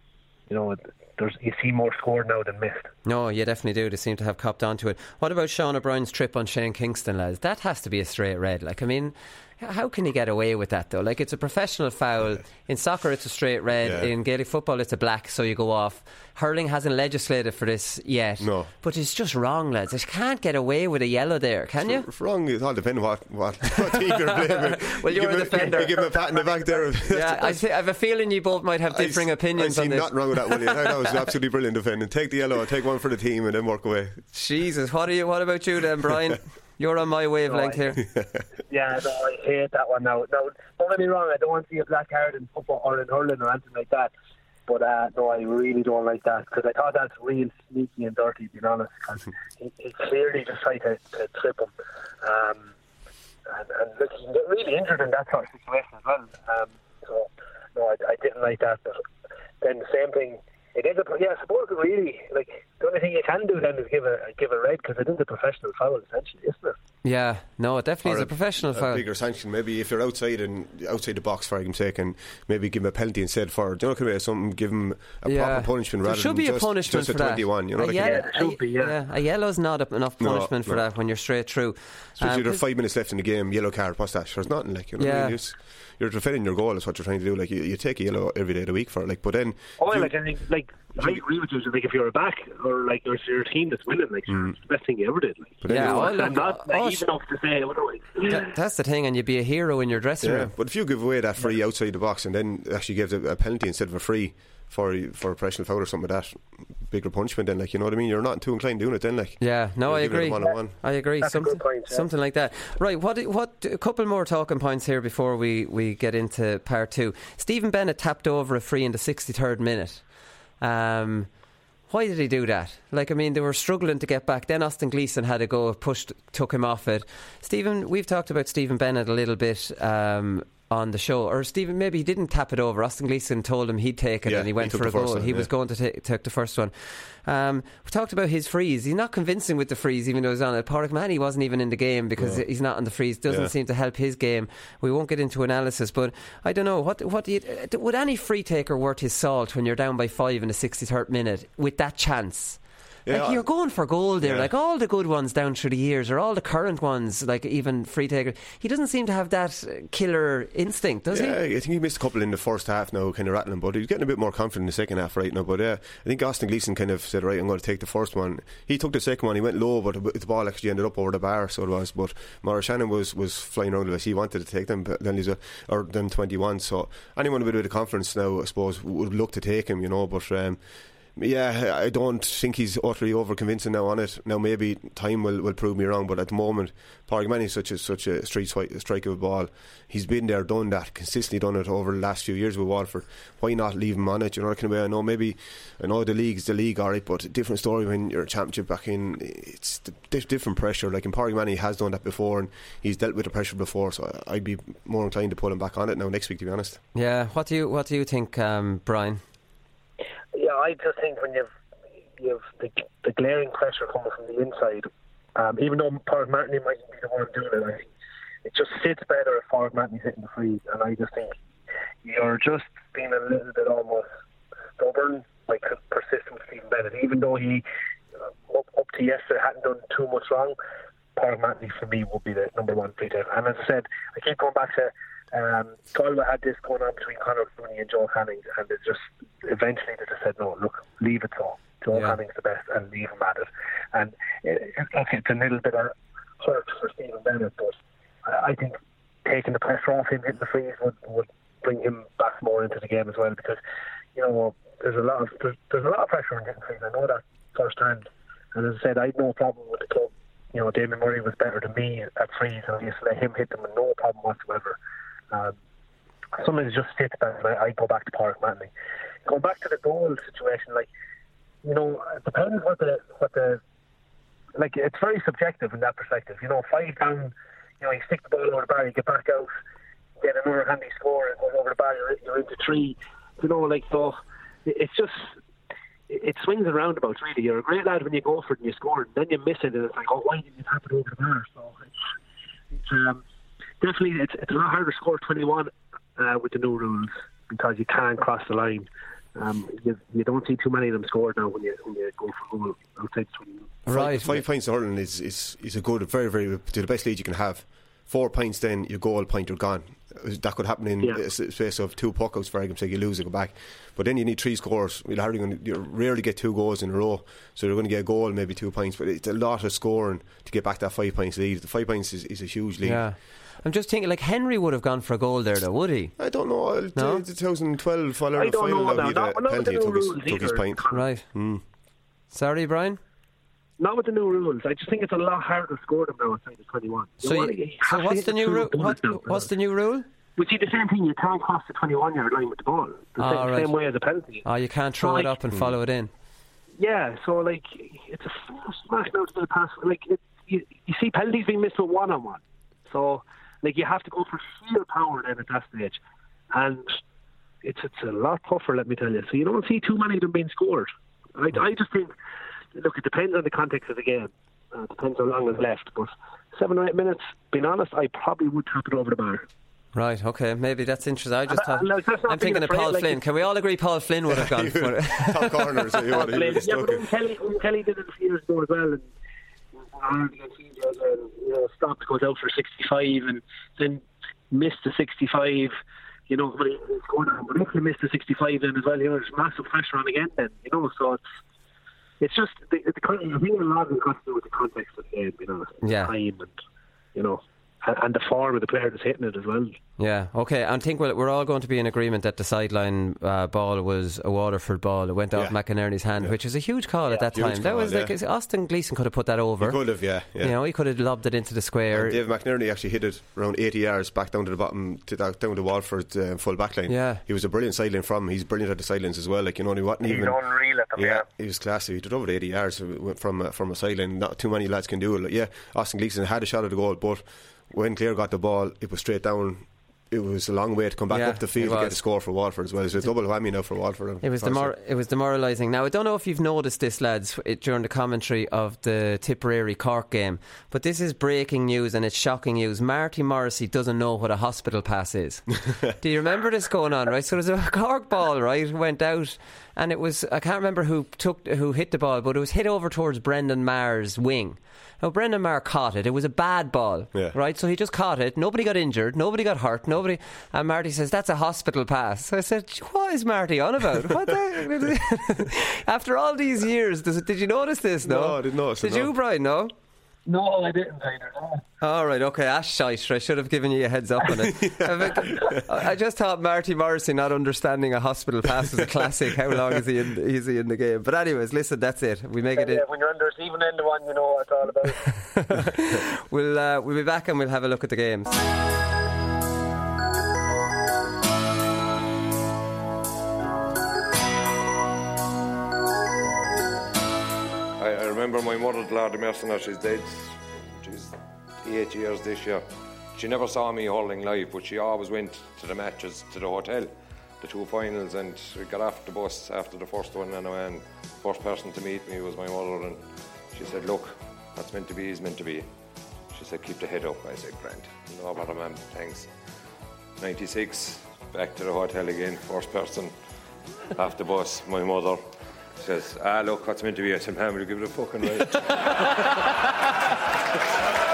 Speaker 5: you know, there's you see more scored now than missed.
Speaker 4: No, you definitely do. They seem to have copped onto it. What about Sean O'Brien's trip on Shane Kingston, lads? That has to be a straight red. Like, I mean, how can he get away with that though? Like, it's a professional foul. In soccer, it's a straight red.
Speaker 6: Yeah.
Speaker 4: In Gaelic football, it's a black, so you go off. Hurling hasn't legislated for this yet.
Speaker 6: No.
Speaker 4: but it's just wrong, lads. You can't get away with a yellow there, can you?
Speaker 6: If wrong, it all depends what what, what team you're blaming.
Speaker 4: Well,
Speaker 6: You
Speaker 4: you're a defender.
Speaker 6: You give him a pat in the back there.
Speaker 4: yeah, I, I have a feeling you both might have differing opinions
Speaker 6: I
Speaker 4: on
Speaker 6: see
Speaker 4: this.
Speaker 6: nothing wrong with that, Willie. That was absolutely brilliant defending. Take the yellow, take one for the team, and then work away.
Speaker 4: Jesus, what are you? What about you then, Brian? You're on my wavelength here.
Speaker 5: Yeah, no, I hate that one now. No, don't get me wrong, I don't want to see a black card in football or in hurling or anything like that. But uh, no, I really don't like that because I thought that's real sneaky and dirty, being honest. Because he, he clearly just tried to, to trip him. Um, and, and look, you can get really injured in that sort of situation as well. Um, so, no, I, I didn't like that. But then the same thing. It is a yeah. I suppose it really like the only thing you can do then is give a give a red because it is a professional foul essentially, isn't it?
Speaker 4: Yeah, no, it definitely
Speaker 6: Or
Speaker 4: is a professional
Speaker 6: a
Speaker 4: foul.
Speaker 6: bigger sanction. Maybe if you're outside and outside the box, for argument's sake, and maybe give him a penalty instead for, do you know, could be something, give him a
Speaker 4: Yeah.
Speaker 6: proper punishment
Speaker 4: There
Speaker 6: rather
Speaker 4: should
Speaker 6: than
Speaker 4: be a
Speaker 6: just,
Speaker 4: punishment
Speaker 6: just
Speaker 4: for
Speaker 6: a
Speaker 4: that.
Speaker 6: 21. You know,
Speaker 4: a,
Speaker 6: like
Speaker 4: yellow,
Speaker 5: Yeah, it should be, yeah.
Speaker 4: a yellow's not a, enough
Speaker 6: No,
Speaker 4: punishment for
Speaker 6: no.
Speaker 4: that when you're straight through.
Speaker 6: Especially
Speaker 4: Um,
Speaker 6: there's five minutes left in the game, yellow card, what's that? Sure, it's nothing like, you know, what I
Speaker 4: Yeah.
Speaker 6: mean? It's- you're defending your goal, is what you're trying to do. Like, you, you take a yellow every day of the week for it, like, but then.
Speaker 5: Oh,
Speaker 6: you-
Speaker 5: like I think, like I agree with you. Like if you're a back or like there's your team that's winning, like mm. it's the best thing you ever did. Like,
Speaker 4: Yeah,
Speaker 6: you-
Speaker 4: oh,
Speaker 5: I'm
Speaker 4: look,
Speaker 5: not
Speaker 4: oh,
Speaker 5: naive enough to say otherwise.
Speaker 4: that- that's the thing, and you'd be a hero in your dressing
Speaker 6: Yeah,
Speaker 4: room.
Speaker 6: but if you give away that free outside the box and then actually give a, a penalty instead of a free for for a professional foul or something like that, bigger punishment, then like you know what I mean. You're not too inclined doing it then, like.
Speaker 4: Yeah, no, I agree.
Speaker 6: one-on-one.
Speaker 4: I agree.
Speaker 5: That's a
Speaker 4: something,
Speaker 5: good point, yeah.
Speaker 4: something like that. Right. What? What? A couple more talking points here before we, we get into part two. Stephen Bennett tapped over a free in the sixty third minute. Um, why did he do that? Like, I mean, they were struggling to get back. Then Austin Gleeson had a go, pushed, took him off it. Stephen, we've talked about Stephen Bennett a little bit um, on the show. Or Stephen, maybe he didn't tap it over. Austin Gleeson told him he'd take it
Speaker 6: Yeah,
Speaker 4: and he
Speaker 6: he
Speaker 4: went
Speaker 6: took
Speaker 4: for a goal.
Speaker 6: one,
Speaker 4: he was going to ta- take the first one. Um, we talked about his freeze. He's not convincing with the freeze, even though he's on it. Pauric Mahony wasn't even in the game because he's not on the freeze. Doesn't
Speaker 6: Yeah.
Speaker 4: seem to help his game. We won't get into analysis, but I don't know. What, what you, would any free taker worth his salt when you're down by five in the 63rd minute with that chance?
Speaker 6: Yeah,
Speaker 4: like you're going for gold there.
Speaker 6: Yeah.
Speaker 4: Like all the good ones down through the years, or all the current ones, like even free taker. He doesn't seem to have that killer instinct, does he?
Speaker 6: yeah,
Speaker 4: he?
Speaker 6: I think he missed a couple in the first half now, kind of rattling, but he's getting a bit more confident in the second half right now. But yeah, I think Austin Gleeson kind of said, right, I'm going to take the first one. He took the second one, he went low, but the ball actually ended up over the bar, so it was. But Maurice Shanahan was, was flying around with us. He wanted to take them, but then he's a, or them 21. So anyone with a bit of confidence now, I suppose, would look to take him, you know. But um, yeah, I don't think he's utterly over convincing now on it. Now maybe time will, will prove me wrong, but at the moment, Park is such a such a street strike of a ball. He's been there, done that, consistently done it over the last few years with Waterford. Why not leave him on it? You know, of way. I know maybe I know the league's the league, all right, but different story when you're a championship back in. It's different pressure. Like in he has done that before, and he's dealt with the pressure before. So I'd be more inclined to pull him back on it now next week, to be honest.
Speaker 4: Yeah. What do you What do you think, um, Brian?
Speaker 5: Yeah, I just think when you've you've the, the glaring pressure coming from the inside, um, even though Pauric Mahony might be the one doing it, I think it just sits better if Pauric Mahony's hitting the freeze, and I just think you're just being a little bit almost stubborn, like persistent Stephen Bennett, even though he uh, up, up to yesterday hadn't done too much wrong. Pauric Mahony for me would be the number one taker. And as I said, I keep going back to um, had this going on between Conor Cooney and Joe Canning, and it just eventually they just said, no, look, leave it so. Joe
Speaker 4: Yeah.
Speaker 5: Canning's the best, and leave him at it. And it, it, look, it's a little bit of hurt for Stephen Bennett, but I think taking the pressure off him, hitting the freeze would, would bring him back more into the game as well. Because you know, there's a lot of there's, there's a lot of pressure on hitting freeze. I know that firsthand. And as I said, I had no problem with the club. You know, Damien Murray was better than me at freeze, and I used to let him hit them with no problem whatsoever. Um, sometimes it just fits better. and I, I go back to Pauric Mahony. Going back to the goal situation, like you know, it depends what the what the like. It's very subjective in that perspective. You know, five down, you know, you stick the ball over the bar, you get back out, get another handy score, and goes over the bar, you're, you're into three. You know, like so, it's just it swings and roundabouts. Really, you're a great lad when you go for it and you score, and then you miss it, and it's like, oh, why didn't it over the bar? So it's, it's um, definitely it's, it's a lot harder to score 21 uh, with the new rules because you can't cross the line. Um, you, you don't see too many of them scored now when you when you go for goal outside the 21.
Speaker 4: Right.
Speaker 6: Five, five points to hurling is, is, is a good, very, very, to the best lead you can have. Four points, then your goal point, you're gone. That could happen in
Speaker 5: Yeah.
Speaker 6: a s- space of two puckouts, for argument's sake, you lose, you go back. But then you need three scores. You're, hardly gonna, you rarely get two goals in a row, so you're going to get a goal, maybe two points. But it's a lot of scoring to get back that five points lead. The five points is, is a huge lead.
Speaker 4: Yeah. I'm just thinking, like Henry would have gone for a goal there, though, would he?
Speaker 6: I don't know. uh,
Speaker 4: No?
Speaker 6: t- 2012 final
Speaker 5: I don't know
Speaker 6: final,
Speaker 5: now.
Speaker 6: he had a
Speaker 5: Not- not with
Speaker 6: penalty,
Speaker 5: the
Speaker 6: took
Speaker 5: new
Speaker 6: his,
Speaker 5: rules
Speaker 6: took his
Speaker 5: either.
Speaker 6: point.
Speaker 4: Right.
Speaker 6: Hmm.
Speaker 4: Sorry, Brian.
Speaker 5: Not with the new rules. I just think it's a lot harder to score them now outside the 21. You
Speaker 4: So, you,
Speaker 5: you
Speaker 4: so what's the new rule? What, what's the new rule?
Speaker 5: But see, the same thing, you can't cross the 21 yard line with the ball. The
Speaker 4: Ah,
Speaker 5: same,
Speaker 4: right.
Speaker 5: same way as a penalty.
Speaker 4: Oh, you can't throw
Speaker 5: So,
Speaker 4: it
Speaker 5: like-
Speaker 4: up and follow it in.
Speaker 5: Yeah, so like it's a forced smash now to the pass. Like it, you, you see penalties being missed with one on one, so like you have to go for sheer power then at that stage, and it's it's a lot tougher. Let me tell you. So you don't see too many of them being scored. I, I just think, look, it depends on the context of the game. Uh, it depends how long is left, but seven or eight minutes. Being honest, I probably would tap it over the bar.
Speaker 4: Right, okay, maybe that's interesting. I just thought,
Speaker 5: like, that's
Speaker 4: I'm thinking of Paul
Speaker 5: like,
Speaker 4: Flynn. Can we all agree Paul Flynn would have gone for it?
Speaker 6: Top corners, you want to
Speaker 5: yeah, but
Speaker 6: it.
Speaker 5: Kelly, Kelly did it a few years ago as well, and Ireland against Egypt, and uh, you know, stopped goes out for 65, and then missed the 65. You know, but he scored on, but if he missed the 65 then as well, you know, there's massive pressure on again. Then you know, so it's it's just the, the con- I think a lot of it has to do with the context of the game, you know,
Speaker 4: Yeah.
Speaker 5: time and you know, and, and the form of the player that's hitting it as well.
Speaker 4: Yeah, okay. I think we're, we're all going to be in agreement that the sideline uh, ball was a Waterford ball. It went off
Speaker 6: Yeah.
Speaker 4: McInerney's hand, which is a huge call at that
Speaker 6: Huge
Speaker 4: time. that
Speaker 6: call,
Speaker 4: was like. Austin Gleeson could have put that over.
Speaker 6: He could have, yeah. yeah.
Speaker 4: You know, he could have lobbed it into the square.
Speaker 6: And Dave McInerney actually hit it around 80 yards back down to the bottom, to the, down to Waterford uh, full back line.
Speaker 4: Yeah.
Speaker 6: He was a brilliant sideline from. He's brilliant at the sidelines as well. Like, you know, he wasn't
Speaker 5: He's
Speaker 6: even.
Speaker 5: unreal at them,
Speaker 6: yeah,
Speaker 5: yeah.
Speaker 6: he was classy. He did over 80 yards from, uh, from a sideline. Not too many lads can do it. Like, yeah, Austin Gleeson had a shot at the goal, but when Clare got the ball, it was straight down. it was a long way to come back
Speaker 4: Yeah,
Speaker 6: up the field to get
Speaker 4: was.
Speaker 6: the score for Waterford as well. It's a double whammy now for Waterford.
Speaker 4: It was demor- it was demoralising. Now I don't know if you've noticed this, lads, it, during the commentary of the Tipperary Cork game, but this is breaking news and it's shocking news. Marty Morrissey doesn't know what a hospital pass is. Do you remember this going on? Right, so there's a Cork ball, right, went out, and it was I can't remember who took who hit the ball, but it was hit over towards Brendan Maher's wing. Now Brendan Marr caught it. It was a bad ball,
Speaker 6: Yeah.
Speaker 4: right? So he just caught it. Nobody got injured. Nobody got hurt. Nobody. And Marty says that's a hospital pass. So I said, what is Marty on about? What the? After all these years, does it, did you notice this? No,
Speaker 6: No, I didn't notice it,
Speaker 4: Did
Speaker 6: no.
Speaker 4: you, Brian? No.
Speaker 5: No, I didn't either. No.
Speaker 4: All right, okay, Ash shite. I should have given you a heads up on it. I I just thought Marty Morrissey not understanding a hospital pass was a classic. How long is he in, is he in the game? But anyways, listen, that's it. We make it.
Speaker 5: Yeah,
Speaker 4: In.
Speaker 5: when you're under the receiving end of one, you know what it's all about.
Speaker 4: We'll uh, we'll be back and we'll have a look at the games.
Speaker 7: Remember my mother, Gladys Mercener, she's dead. She's eight years this year. She never saw me hurling live, but she always went to the matches to the hotel, the two finals, and we got off the bus after the first one, and uh, first person to meet me was my mother, and she said, "Look, what's meant to be is meant to be." She said, "Keep the head up." I said, grand. no bother, man, thanks." 96, back to the hotel again, first person off the bus, my mother says, ah, look, what's meant to be? Said, man, give it a fucking right?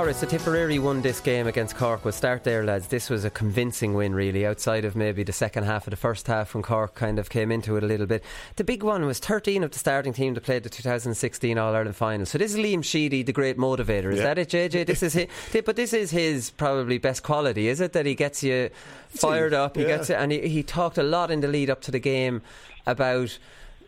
Speaker 4: All right, so Tipperary won this game against Cork. We'll start there, lads. This was a convincing win, really, outside of maybe the second half of the first half when Cork kind of came into it a little bit. The big one was 13 of the starting team that played the 2016 All Ireland final. So this is Liam Sheedy, the great motivator. Is
Speaker 6: Yeah.
Speaker 4: that it, JJ? This is his, but this is his probably best quality, is it? That he gets you fired up. He
Speaker 6: yeah.
Speaker 4: gets it, and he, he talked a lot in the lead up to the game about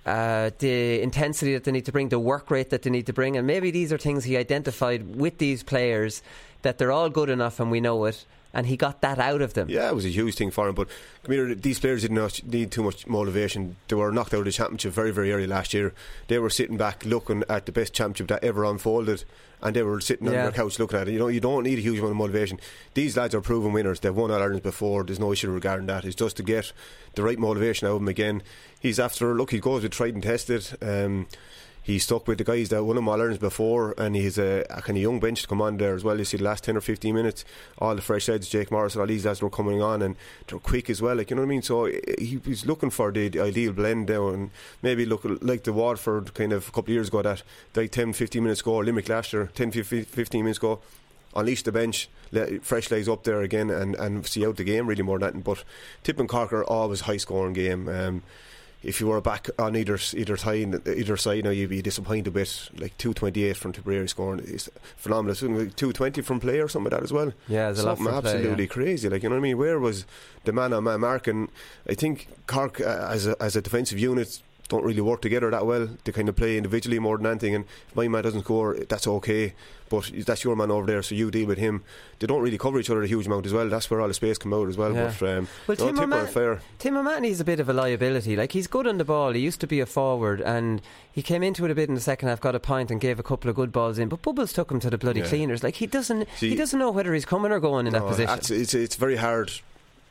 Speaker 4: uh, the intensity that they need to bring, the work rate that they need to bring, and maybe these are things he identified with these players that they're all good enough and we know it, and he got that out of them.
Speaker 6: Yeah, it was a huge thing for him. But come here, these players did not need too much motivation. They were knocked out of the championship very, very early last year. They were sitting back looking at the best championship that ever unfolded. And they were sitting on
Speaker 4: Yeah.
Speaker 6: their couch looking at it. You know, you don't need a huge amount of motivation. These lads are proven winners. They've won All Ireland before. There's no issue regarding that. It's just to get the right motivation out of him again. He's after look. He goes with tried and tested. Um, he's stuck with the guys that won him All Irelands before, and he's a, a kind of young bench to come on there as well. You see the last ten or fifteen minutes, all the fresh heads, Jake Morris, and all these lads were coming on, and they're quick as well. Like you know what I mean. So he was looking for the, ideal blend there, and maybe look like the Waterford kind of a couple of years ago that like 10, 15 minutes ago, Limerick last year, 10, 15 15 minutes ago. Unleash the bench, let fresh legs up there again, and, and see out the game really more than that. But Tip and Cork are always high scoring game. Um, if you were back on either either side, either side now, you'd be disappointed a bit. like two twenty eight from Tipperary scoring. It's phenomenal. Two twenty from play or something like that as well.
Speaker 4: Yeah, there's a lot
Speaker 6: something
Speaker 4: from play,
Speaker 6: absolutely
Speaker 4: yeah.
Speaker 6: crazy. Like you know what I mean? Where was the man on man mark? And I think Cork uh, as a, as a defensive unit don't really work together that well. They kind of play individually more than anything. And if my man doesn't score, that's okay. But that's your man over there, so you deal with him. They don't really cover each other a huge amount as well. That's where all the space come out as well.
Speaker 4: Yeah.
Speaker 6: But um,
Speaker 4: Well,
Speaker 6: no,
Speaker 4: Tim,
Speaker 6: fair.
Speaker 4: Tim O'Mahony's a bit of a liability. Like he's good on the ball. He used to be a forward, and he came into it a bit in the second half, got a point, and gave a couple of good balls in. But Bubbles took him to the bloody
Speaker 6: Yeah.
Speaker 4: cleaners. Like he doesn't, he doesn't know whether he's coming or going in that position.
Speaker 6: It's, it's very hard.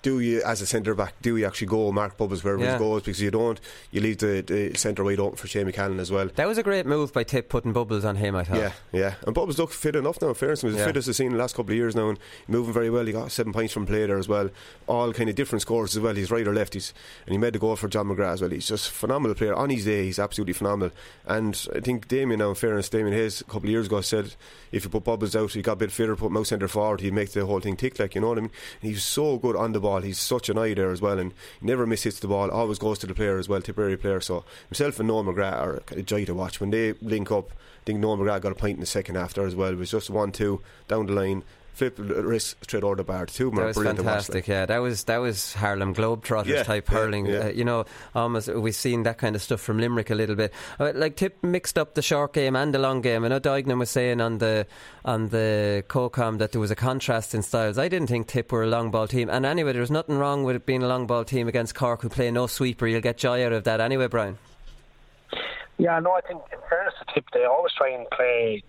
Speaker 6: Do you, as a centre back, do you actually go Mark Bubbles wherever
Speaker 4: Yeah.
Speaker 6: he goes? Because you don't, you leave the, the centre wide open for Shamey Callanan as well.
Speaker 4: That was a great move by Tip putting Bubbles on him. I thought.
Speaker 6: Yeah, yeah. And Bubbles look fit enough now. in Fairness, he was
Speaker 4: Yeah.
Speaker 6: the fittest I've seen in the last couple of years now, and moving very well. He got seven points from play there as well. All kind of different scores as well. He's right or lefties, and he made the goal for John McGrath as well. He's just a phenomenal player on his day. He's absolutely phenomenal. And I think Damien, now in fairness, Damien Hayes a couple of years ago said if you put Bubbles out, he got a bit fitter, put him out centre forward, he'd make the whole thing tick. Like you know what I mean? And he's so good on the ball. He's such an eye there as well, and never miss hits the ball. Always goes to the player as well, Tipperary player. So himself and Noel McGrath are a joy to watch when they link up. I think Noel McGrath got a point in the second half there as well. It was just one two down the line, flip wrist straight over the bar. Two of them
Speaker 4: That was
Speaker 6: brilliant
Speaker 4: fantastic. Yeah, that was that was Harlem Globetrotters
Speaker 6: Yeah,
Speaker 4: type
Speaker 6: yeah,
Speaker 4: hurling.
Speaker 6: yeah.
Speaker 4: Uh, you know, almost we've seen that kind of stuff from Limerick a little bit. Uh, like Tip mixed up the short game and the long game. I know Duignan was saying on the on the co-com that there was a contrast in styles. I didn't think Tip were a long ball team. And anyway, there was nothing wrong with it being a long ball team against Cork who play no sweeper. You'll get joy out of that anyway, Brian.
Speaker 5: Yeah, no, I think in fairness to Tip, they always try and play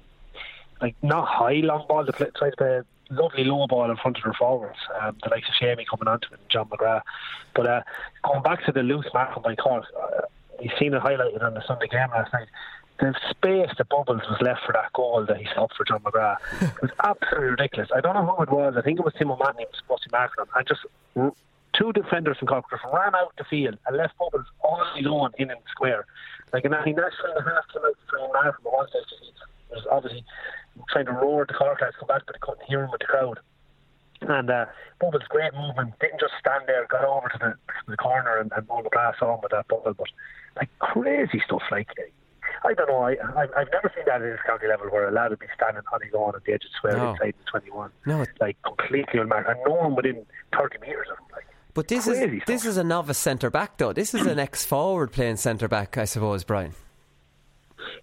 Speaker 5: like not high long ball. They play, try to play lovely low ball in front of their forwards. Um, the likes of Shamey coming onto it and John McGrath. But uh, going back to the loose marking by Cork, uh, you've seen it highlighted on the Sunday game last night. The space the bubbles was left for that goal that he set up for John McGrath it was absolutely ridiculous. I don't know who it was. I think it was Tim O'Mahony was supposed to be marking him, and just two defenders from Cork just ran out the field and left bubbles all alone in the square. Like and he naturally and a half came out to try and mark him. It was just he was obviously trying to roar at the Cork lads come back, but they couldn't hear him with the crowd. And uh, Bubbles, great movement, didn't just stand there, got over to the, to the corner and, and rolled the glass on with that bubble. But like crazy stuff, like I don't know, I, I I've never seen that at this county level where a lad would be standing on his own at the edge of the square
Speaker 4: No.
Speaker 5: inside the 21,
Speaker 4: No, It's
Speaker 5: like completely unmarked, and no one within 30 metres of him. Like,
Speaker 4: But this is this is a novice centre back though. This is an ex forward playing centre back, I suppose, Brian.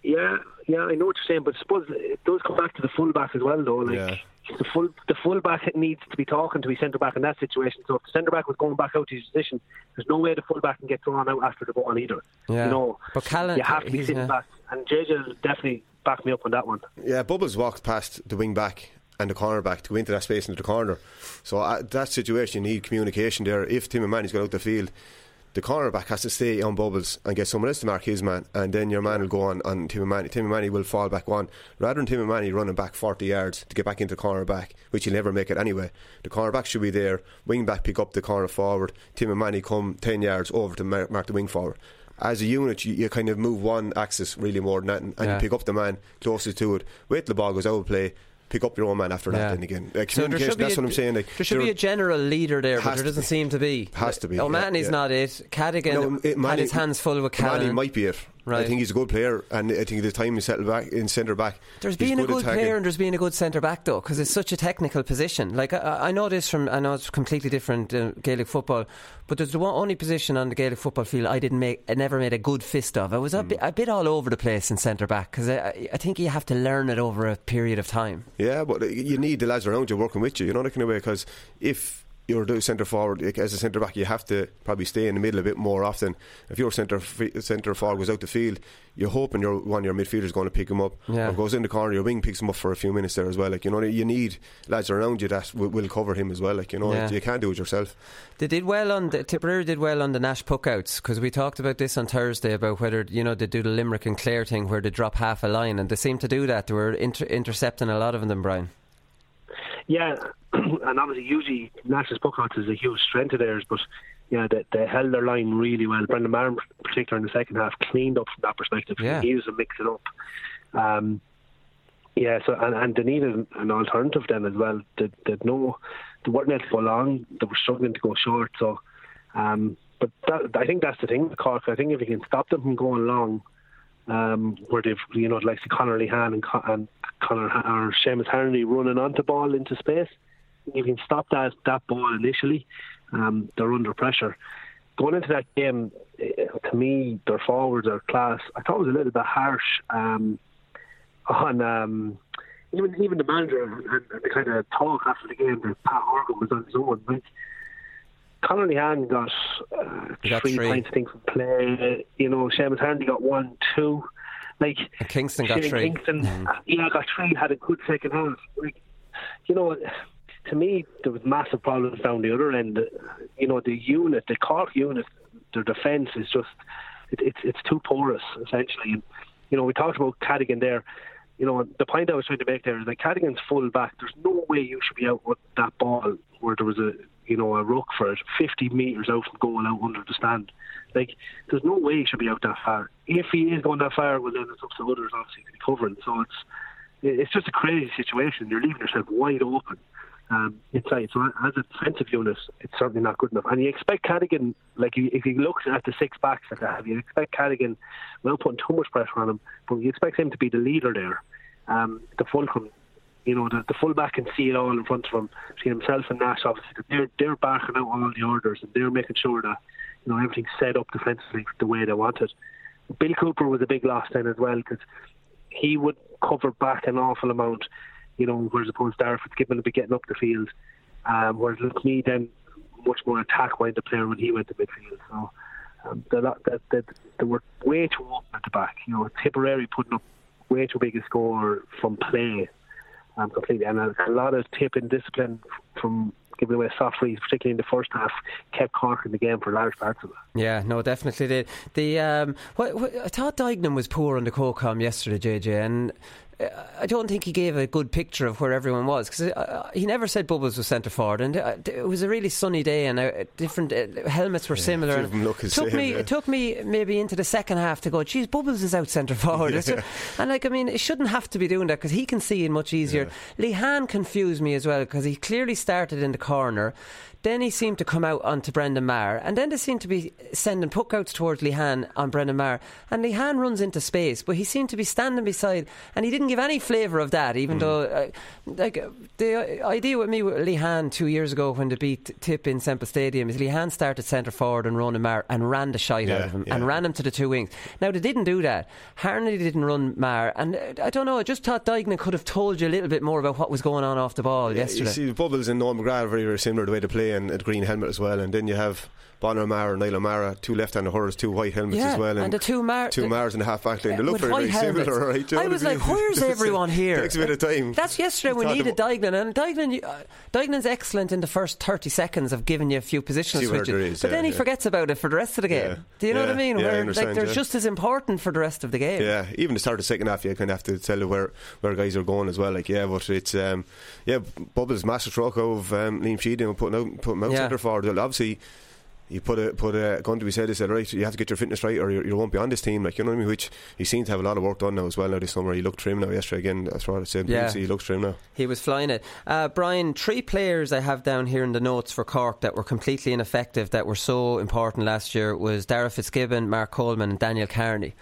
Speaker 5: Yeah, yeah, I know what you're saying, but I suppose it does come back to the fullback as well, though. Like
Speaker 6: Yeah.
Speaker 5: the full the fullback needs to be talking to his centre back in that situation. So if the centre back was going back out to his position, there's no way the fullback can get thrown out after the ball either.
Speaker 4: Yeah.
Speaker 5: You know,
Speaker 4: But Callan-
Speaker 5: you have to be
Speaker 4: he's-
Speaker 5: sitting
Speaker 4: yeah.
Speaker 5: back, and JJ will definitely back me up on that one.
Speaker 6: Yeah, Bubbles walked past the wing back and the corner back to go into that space into the corner. So uh, that situation, you need communication there. If Tim and Manny's got out the field, the cornerback has to stay on Bubbles and get someone else to mark his man, and then your man will go on on Timmy Manny. Tim Manny will fall back one. Rather than Timmy Manny running back 40 yards to get back into the cornerback, which he'll never make it anyway, the cornerback should be there. Wing back pick up the corner forward. Timmy Manny come 10 yards over to mar- mark the wing forward. As a unit, you, you kind of move one axis really more than that, and, and
Speaker 4: Yeah.
Speaker 6: you pick up the man closest to it. Wait till the ball goes out of play. Pick up your own man after that.
Speaker 4: Yeah.
Speaker 6: Then again, like,
Speaker 4: So there
Speaker 6: communication.
Speaker 4: should be
Speaker 6: that's
Speaker 4: a-
Speaker 6: what I'm saying. Like,
Speaker 4: There should be a general leader there, but there doesn't
Speaker 6: be.
Speaker 4: seem to be.
Speaker 6: Has to be,
Speaker 4: O'Mahony's
Speaker 6: yeah, yeah.
Speaker 4: not it. Cadogan
Speaker 6: No, it-
Speaker 4: had his hands full with
Speaker 6: Manny
Speaker 4: Callan.
Speaker 6: might be it. I think he's a good player, and I think the time he settled back in centre back.
Speaker 4: There's
Speaker 6: he's
Speaker 4: been a good
Speaker 6: attacking.
Speaker 4: player and there's been a good centre back though, because it's such a technical position. Like I, I know this from, I know it's completely different uh, Gaelic football, but there's the one, only position on the Gaelic football field I didn't make, I never made a good fist of. I was a, bit, a bit all over the place in centre back because I, I think you have to learn it over a period of time.
Speaker 6: Yeah, but uh, you need the lads around you working with you. You know that kind of way because if you're the centre forward like, as a centre back, you have to probably stay in the middle a bit more often. If your centre f- centre forward goes out the field, you're hoping your one of your midfielders going to pick him up.
Speaker 4: Yeah.
Speaker 6: Or goes in the corner, your wing picks him up for a few minutes there as well. Like you know, you need lads around you that will, will cover him as well. Like you know,
Speaker 4: Yeah.
Speaker 6: you can't do it yourself.
Speaker 4: They did well on the Tipperary did well on the Nash puckouts because we talked about this on Thursday about whether you know they do the Limerick and Clare thing where they drop half a line and they seem to do that. They were inter- intercepting a lot of them, Brian.
Speaker 5: Yeah, and obviously usually Nash's puckouts is a huge strength of theirs, but yeah, they, they held their line really well. Brendan Maher, in particular in the second half, cleaned up from that perspective.
Speaker 4: Yeah.
Speaker 5: He was to mix it up. Um, yeah, so and, and they needed an alternative then as well. They, they'd no, they weren't able to go long. They were struggling to go short. So, um, but that, I think that's the thing with Cork. I think if you can stop them from going long, um, where they've you know like Conor Lehane and, and Conor or Seamus Harnedy running onto ball into space. You can stop that that ball initially, um, they're under pressure. Going into that game, eh, to me, their forwards are class. I thought it was a little bit harsh um, on um, even even the manager and, and the kind of talk after the game that Pat Horgan was on his own. Like, Conor Lehane got, uh,
Speaker 4: got
Speaker 5: three,
Speaker 4: three.
Speaker 5: points, I think, from play. You know, Seamus Harnedy got one, two. Like
Speaker 4: And Kingston got
Speaker 5: Shane
Speaker 4: three.
Speaker 5: Kingston,
Speaker 4: Mm.
Speaker 5: yeah, got three. Had a good second half. Like, you know, to me, there was massive problems down the other end. You know, the unit, the Cork unit, their defence is just it, it's it's too porous essentially. And you know, we talked about Cadogan there. You know, the point I was trying to make there is that Cadogan's full back. There's no way you should be out with that ball where there was a you know a ruck for it, 50 metres out from goal out under the stand. Like, there's no way he should be out that far. If he is going that far, well then it's up to others obviously to be covering. So it's it's just a crazy situation. You're leaving yourself wide open um, inside. So as a defensive unit, it's certainly not good enough. And you expect Cadogan, like if you look at the six backs that they have, you expect Cadogan, without putting too much pressure on him, but you expect him to be the leader there. Um, the fulcrum you know, the, the fullback can see it all in front of him. Between himself and Nash, obviously, they're they're barking out all the orders and they're making sure that you know everything's set up defensively the way they want it. Bill Cooper was a big loss then as well because he would cover back an awful amount, you know, whereas opposed to Darragh Fitzgibbon would be getting up the field. Um, whereas look me then much more attack minded player when he went to midfield. So um, they, they, they were way too open at the back. You know, Tipperary putting up way too big a score from play um, completely. And a, a lot of tip and discipline from giving away soft particularly in the first half, kept Cork in the game for large parts of it.
Speaker 4: Yeah, no, definitely did. The um, what, what, I thought was poor on the co-com yesterday, JJ, and I don't think he gave a good picture of where everyone was because uh, he never said Bubbles was centre forward, and uh, it was a really sunny day, and uh, different helmets were
Speaker 6: yeah,
Speaker 4: similar.
Speaker 6: And
Speaker 4: it
Speaker 6: took
Speaker 4: same, me,
Speaker 6: yeah.
Speaker 4: it took me maybe into the second half to go. Geez, Bubbles is out centre forward, yeah. and like I mean, it shouldn't have to be doing that because he can see it much easier. Lehane confused me as well because he clearly started in the corner. Then he seemed to come out onto Brendan Maher, and then they seemed to be sending puckouts towards Lehane on Brendan Maher, and Lehane runs into space, but he seemed to be standing beside, and he didn't give any flavour of that, even mm. though, uh, like, the idea with me with Lehane two years ago when they beat Tip in Semple Stadium is Lehane started centre forward and Ronan Maher and ran the shite
Speaker 6: yeah,
Speaker 4: out of him
Speaker 6: yeah.
Speaker 4: and ran him to the two wings. Now, they didn't do that. Harnedy didn't run Maher, and uh, I don't know, I just thought Duignan could have told you a little bit more about what was going on off the ball
Speaker 6: yeah,
Speaker 4: yesterday.
Speaker 6: You see, Bubbles and Noel McGrath are very, very similar the way they play, and at green helmet as well, and then you have Bonner Maher, Niall O'Meara, two left-handed hurlers, two white helmets
Speaker 4: yeah,
Speaker 6: as well,
Speaker 4: and,
Speaker 6: and,
Speaker 4: the two Mar-
Speaker 6: two Mars in the half back line. They look very, very
Speaker 4: helmets.
Speaker 6: similar, right?
Speaker 4: I was like, where's everyone here?
Speaker 6: takes a bit of time.
Speaker 4: That's yesterday we needed Duignan, and Duignan, uh, Duignan's excellent in the first 30 seconds of giving you a few positional
Speaker 6: See
Speaker 4: switches,
Speaker 6: is,
Speaker 4: but
Speaker 6: yeah,
Speaker 4: then he
Speaker 6: yeah.
Speaker 4: forgets about it for the rest of the game. Do you know what I mean? Where
Speaker 6: I
Speaker 4: like they're just as important for the rest of the game.
Speaker 6: Yeah, even the start of the second half, you kind of have to tell where, where guys are going as well. Like, yeah, but it's um, yeah, Bubbles master stroke of um, Liam Sheedy putting out putting out
Speaker 4: Yeah.
Speaker 6: centre forward. Well, obviously. You put a put a gun to be said. He said, right, you have to get your fitness right, or you, you won't be on this team. Like you know what I mean. Which he seems to have a lot of work done now as well. Now this summer, he looked trim now. Yesterday again, that's what I said.
Speaker 4: Yeah.
Speaker 6: He looks trim now.
Speaker 4: He was flying it. Uh, Brian, three players I have down here in the notes for Cork that were completely ineffective, that were so important last year was Darragh Fitzgibbon, Mark Coleman, and Daniel Kearney.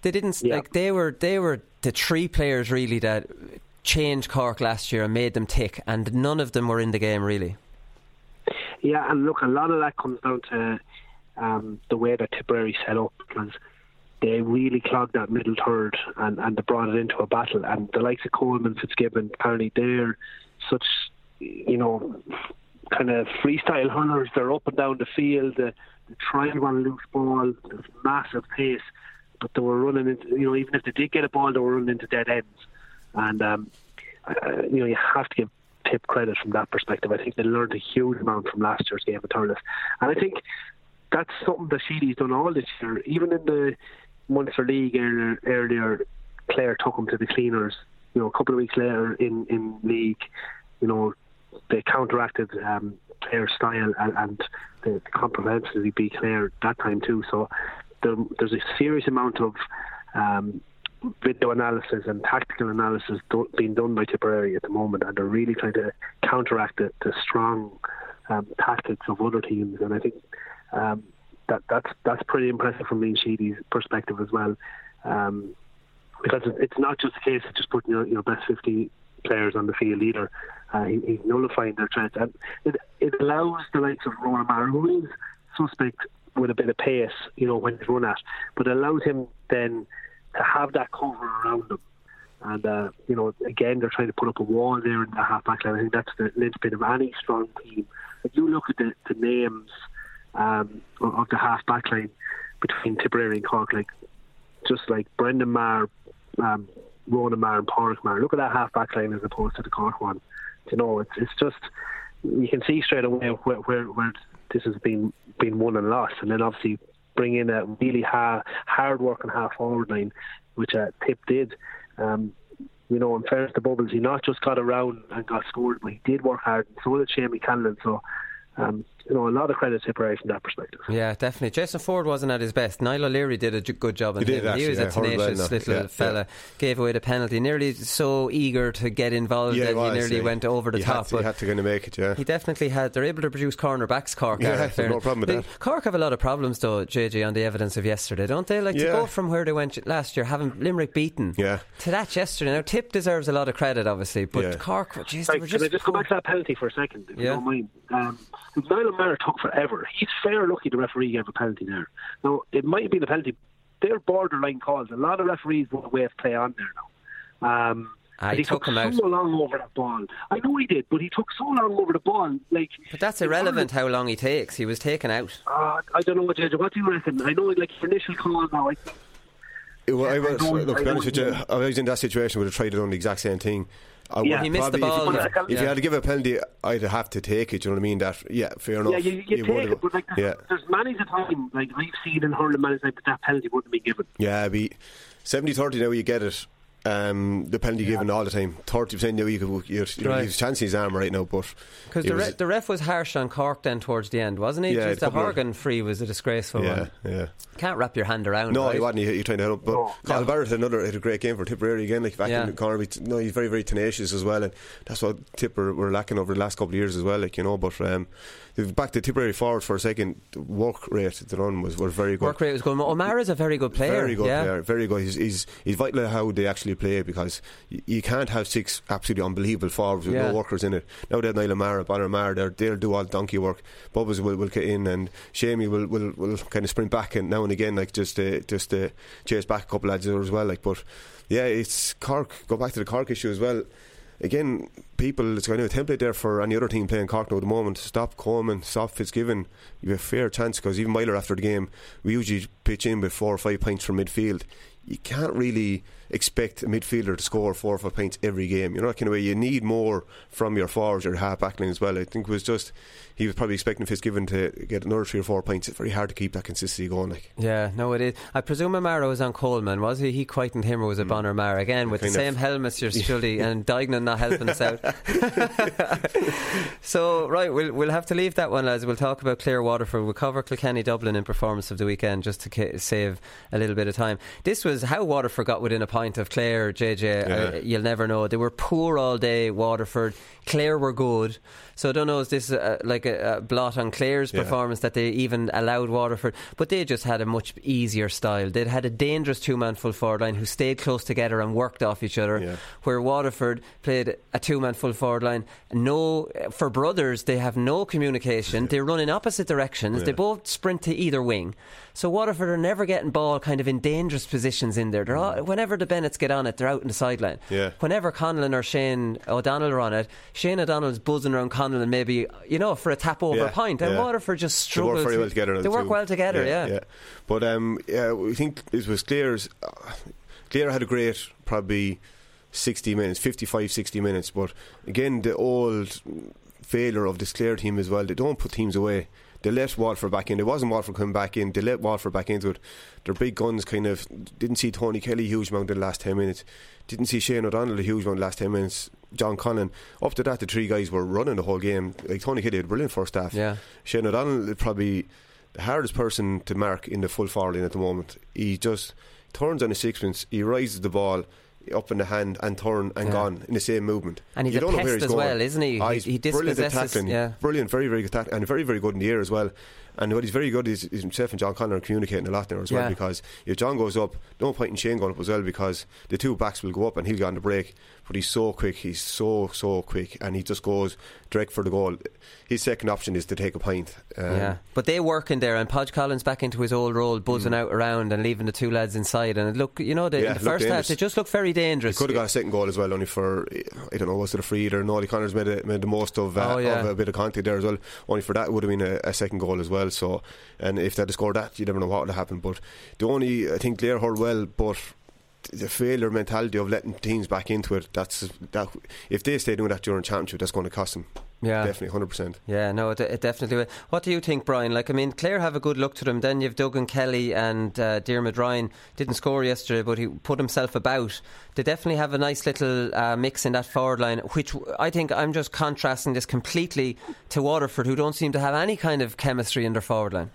Speaker 4: They didn't
Speaker 5: Yeah.
Speaker 4: like they were they were the three players really that changed Cork last year and made them tick, and none of them were in the game really.
Speaker 5: Yeah, and look, a lot of that comes down to um, the way that Tipperary set up because they really clogged that middle third and, and they brought it into a battle. And the likes of Coleman, Fitzgibbon, apparently they're such, you know, kind of freestyle hunters. They're up and down the field. They, they try and run loose ball. There's massive pace, but they were running into, you know, even if they did get a ball, they were running into dead ends. And, um, uh, you know, you have to give Tip credit from that perspective. I think they learned a huge amount from last year's game of Thurles. And I think that's something that Sheedy's done all this year. Even in the Munster League earlier, earlier Clare took him to the cleaners. You know, a couple of weeks later in, in league, you know, they counteracted um, Clare's style and, and the comprehensively beat Clare that time too. So there, there's a serious amount of um, video analysis and tactical analysis do, being done by Tipperary at the moment, and they're really trying to counteract the, the strong um, tactics of other teams. And I think um, that that's that's pretty impressive from Liam Sheedy's perspective as well, um, because it's not just a case of just putting your, your best 50 players on the field either. Uh, he, he's nullifying their threats, and it it allows the likes of Ronan Maher, who is suspect with a bit of pace, you know, when he's run at, but allows him then to have that cover around them. And uh, you know, again, they're trying to put up a wall there in the half back line. I think that's the linchpin of any strong team. If you look at the, the names um, of the half back line between Tipperary and Cork, like just like Brendan Maher, um, Ronan Maher, and Pádraic Maher. Look at that half back line as opposed to the Cork one. You know, it's it's just you can see straight away where where, where this has been been won and lost, and then obviously bring in a really ha- hard working half forward line, which uh, Tip did. Um, you know, in fairness to Bubbles, he not just got around and got scored, but he did work hard. And so did Shamey Callanan. So um, you know, a lot of credit to Tipperary from that perspective.
Speaker 4: Yeah, definitely. Jason Forde wasn't at his best. Niall O'Leary did a good job on
Speaker 6: He did,
Speaker 4: him. he was
Speaker 6: yeah,
Speaker 4: a tenacious little
Speaker 6: Yeah,
Speaker 4: fella. Gave away the penalty. Nearly so eager to get involved
Speaker 6: Yeah,
Speaker 4: that
Speaker 6: he
Speaker 4: he nearly went over the
Speaker 6: He
Speaker 4: top.
Speaker 6: Had to, he
Speaker 4: but
Speaker 6: had to kind of make it, yeah.
Speaker 4: he definitely had. They're able to produce cornerbacks. Cork.
Speaker 6: Yeah,
Speaker 4: are, in
Speaker 6: no problem with
Speaker 4: They-
Speaker 6: that.
Speaker 4: Cork have a lot of problems though, JJ, on the evidence of yesterday, don't they? Like to
Speaker 6: Yeah.
Speaker 4: go from where they went last year, having Limerick beaten,
Speaker 6: Yeah.
Speaker 4: to that yesterday. Now Tip deserves a lot of credit, obviously, but
Speaker 6: Yeah.
Speaker 4: Cork, jeez, they
Speaker 5: Sorry,
Speaker 4: were
Speaker 5: can
Speaker 4: just.
Speaker 5: I just go back to that penalty for a second, if you don't mind? Um, Niall O'Meara took forever. He's fair lucky the referee gave a penalty there. Now, it might have been a penalty. They're borderline calls. A lot of referees want to wave play on there now. Um,
Speaker 4: Ah,
Speaker 5: and
Speaker 4: he
Speaker 5: he
Speaker 4: took
Speaker 5: took
Speaker 4: him out.
Speaker 5: so long over that ball. I know he did, but he took so long over the ball. Like,
Speaker 4: But that's irrelevant how long he takes. He was taken out.
Speaker 5: uh, I don't know what JJ. What do you reckon? I know, like your initial call now. I think
Speaker 6: It, wa- I was,
Speaker 5: I
Speaker 6: look,
Speaker 5: I
Speaker 6: honest with
Speaker 5: know-
Speaker 6: you, I was in that situation would have tried to done the exact same thing. I
Speaker 5: Yeah. He
Speaker 4: missed the ball,
Speaker 6: If,
Speaker 4: though.
Speaker 6: if
Speaker 5: Yeah.
Speaker 6: you had to give a penalty, I'd have to take it. Do You know what I mean? That yeah, fair enough.
Speaker 5: Yeah, you, you,
Speaker 6: would
Speaker 5: take it, but like
Speaker 6: yeah,
Speaker 5: there's, there's many a time like I've seen in hurling many times that that penalty wouldn't be given.
Speaker 6: yeah. Be 70-30 now. You get it. Um, the penalty given all the time. Thirty percent now. You could you're, you're,
Speaker 4: Right.
Speaker 6: he's chancing his arm right now, but
Speaker 4: Because the, re- the ref was harsh on Cork then towards the end, wasn't he?
Speaker 6: Yeah,
Speaker 4: Just the
Speaker 6: couple of-
Speaker 4: Horgan free was a disgraceful
Speaker 6: yeah,
Speaker 4: one.
Speaker 6: yeah.
Speaker 4: Can't wrap your hand around
Speaker 6: No,
Speaker 4: right?
Speaker 6: he wasn't. He, he trying to help. But
Speaker 5: No.
Speaker 6: Cathal
Speaker 4: No.
Speaker 6: Barrett had another had a great game for Tipperary again, like back
Speaker 4: Yeah.
Speaker 6: in the corner. He- No, he's very very tenacious as well, and that's what Tipper were lacking over the last couple of years as well. Like you know, but um, back to Tipperary forward for a second. The work rate the run was was very good.
Speaker 4: Work rate was good. O'Meara's a very good player.
Speaker 6: Very good
Speaker 4: yeah.
Speaker 6: player, very good. He's, he's he's vital how they actually play because you, you can't have six absolutely unbelievable forwards with
Speaker 4: Yeah.
Speaker 6: no workers in it. Now they have Niall O'Meara, Bonner O'Mara, they'll do all donkey work. Bubbas will, will get in and Shamey will, will, will kind of sprint back and now and again, like just uh, just uh, chase back a couple lads as well. Like, but yeah, it's Cork. Go back to the Cork issue as well. Again, people, it's kind of a template there for any other team playing Cork now at the moment. Stop Coleman, stop Fitzgibbon. You have a fair chance because even Meyler after the game, we usually pitch in with four or five points from midfield. You can't really expect a midfielder to score four or five points every game. You know that kind of way. You need more from your forwards, your half back line as well. I think it was just he was probably expecting Fitzgibbon to get another three or four points. It's very hard to keep that consistency going. Like
Speaker 4: Yeah, no, it is. I presume O'Meara was on Coleman, was he? He quietened him, or was it Bonner O'Mara again with the
Speaker 6: Mm. Kind
Speaker 4: same helmets? You're Shully and Duignan not helping us out. so right, we'll we'll have to leave that one, lads. We'll talk about Clare Waterford. We'll cover Kilkenny Dublin in performance of the weekend just to save a little bit of time. This was how Waterford got within a point of Clare. JJ,
Speaker 6: Yeah.
Speaker 4: uh, you'll never know. They were poor all day. Waterford. Clare were good. So I don't know. Is this uh, like a, a blot on Clare's
Speaker 6: Yeah.
Speaker 4: performance that they even allowed Waterford? But they just had a much easier style. They'd had a dangerous two-man full forward line who stayed close together and worked off each other.
Speaker 6: Yeah.
Speaker 4: Where Waterford played a two-man full forward line. No, for brothers they have no communication. They run in opposite directions. They both sprint to either wing. So Waterford are never getting ball kind of in dangerous positions in there. They're all, whenever the Bennetts get on it, they're out in the sideline.
Speaker 6: Yeah.
Speaker 4: Whenever Conlon or Shane O'Donnell are on it, Shane O'Donnell's buzzing around Conlon maybe you know for a tap over
Speaker 6: Yeah,
Speaker 4: point, and
Speaker 6: yeah.
Speaker 4: Waterford just
Speaker 6: struggled.
Speaker 4: they
Speaker 6: work very well together.
Speaker 4: They work
Speaker 6: too.
Speaker 4: well together, yeah.
Speaker 6: But um, yeah, we think it was Clare's. Uh, Clare had a great probably 60 minutes, 55, 60 minutes. But again, the old failure of this Clare team as well. They don't put teams away. They let Watford back in. It wasn't Watford coming back in. They let Watford back into it. Their big guns kind of didn't see Tony Kelly a huge amount in the last 10 minutes. Didn't see Shane O'Donnell a huge amount in the last 10 minutes. John Conlon. Up to that, the three guys were running the whole game. Like Tony Kelly had a brilliant first half.
Speaker 4: Yeah.
Speaker 6: Shane O'Donnell probably the hardest person to mark in the full forward line at the moment. He just turns on his sixpence, he rises the ball up in the hand and turn and
Speaker 4: Yeah.
Speaker 6: gone in the same movement.
Speaker 4: And he's
Speaker 6: you
Speaker 4: a
Speaker 6: don't know where he's
Speaker 4: as
Speaker 6: going.
Speaker 4: well, isn't he? He-
Speaker 6: he's
Speaker 4: he
Speaker 6: brilliant at tackling.
Speaker 4: yeah.
Speaker 6: Brilliant, very, very good tackling, and very, very good in the air as well. And what he's very good is, is himself and John Conlon are communicating a lot there as
Speaker 4: Yeah.
Speaker 6: well because if John goes up, no point in Shane going up as well because the two backs will go up and he'll go on the break. But he's so quick, he's so, so quick, and he just goes direct for the goal. His second option is to take a pint. Um,
Speaker 4: yeah, but they work in there, and Podge Collins back into his old role, buzzing out around and leaving the two lads inside. And look, you know, the,
Speaker 6: Mm. Yeah,
Speaker 4: in the
Speaker 6: it looked
Speaker 4: first half, they just look very
Speaker 6: He
Speaker 4: dangerous.
Speaker 6: could have got a second goal as well, only for I don't know, was it a free or no? Connors made a, made the most of, uh,
Speaker 4: Oh, yeah.
Speaker 6: of a bit of contact there as well. Only for that would have been a, a second goal as well. So, and if they'd scored that, you never know what would have happened. But the only I think Clare hurled well, but the failure mentality of letting teams back into it. That's that. If they stay doing that during championship, that's going to cost them.
Speaker 4: Yeah,
Speaker 6: definitely, hundred percent.
Speaker 4: Yeah, no, it, it, definitely will. What do you think, Brian? Like, I mean, Clare have a good look to them. Then you've Duggan Kelly and uh, Diarmuid Ryan didn't score yesterday, but he put himself about. They definitely have a nice little uh, mix in that forward line, which I think I'm just contrasting this completely to Waterford, who don't seem to have any kind of chemistry in their forward line.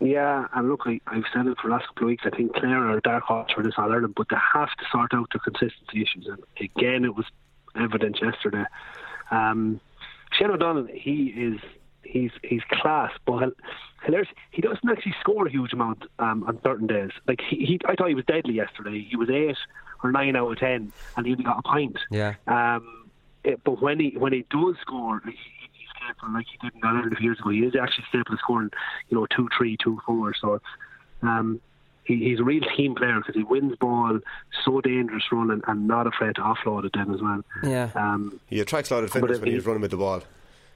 Speaker 5: Yeah, and look, I, I've said it for the last couple of weeks. I think Clare are a dark horse for this All Ireland, but they have to sort out their consistency issues. And again, it was evident yesterday. Um, Shane O'Donnell, he is he's he's class, but hilarious. He doesn't actually score a huge amount um, on certain days. Like he, he, I thought he was deadly yesterday. He was eight or nine out of ten, and he only got a pint.
Speaker 4: Yeah.
Speaker 5: Um, it, but when he when he does score, he, he's capable like he did in Ireland a few years ago. He is actually capable of scoring, you know, two, three, two, four. So. Um, he, he's a real team player because he wins ball, so dangerous running, and not afraid to offload it then as well.
Speaker 4: Yeah.
Speaker 5: Um,
Speaker 6: he attracts a lot of defenders when he's running with the ball.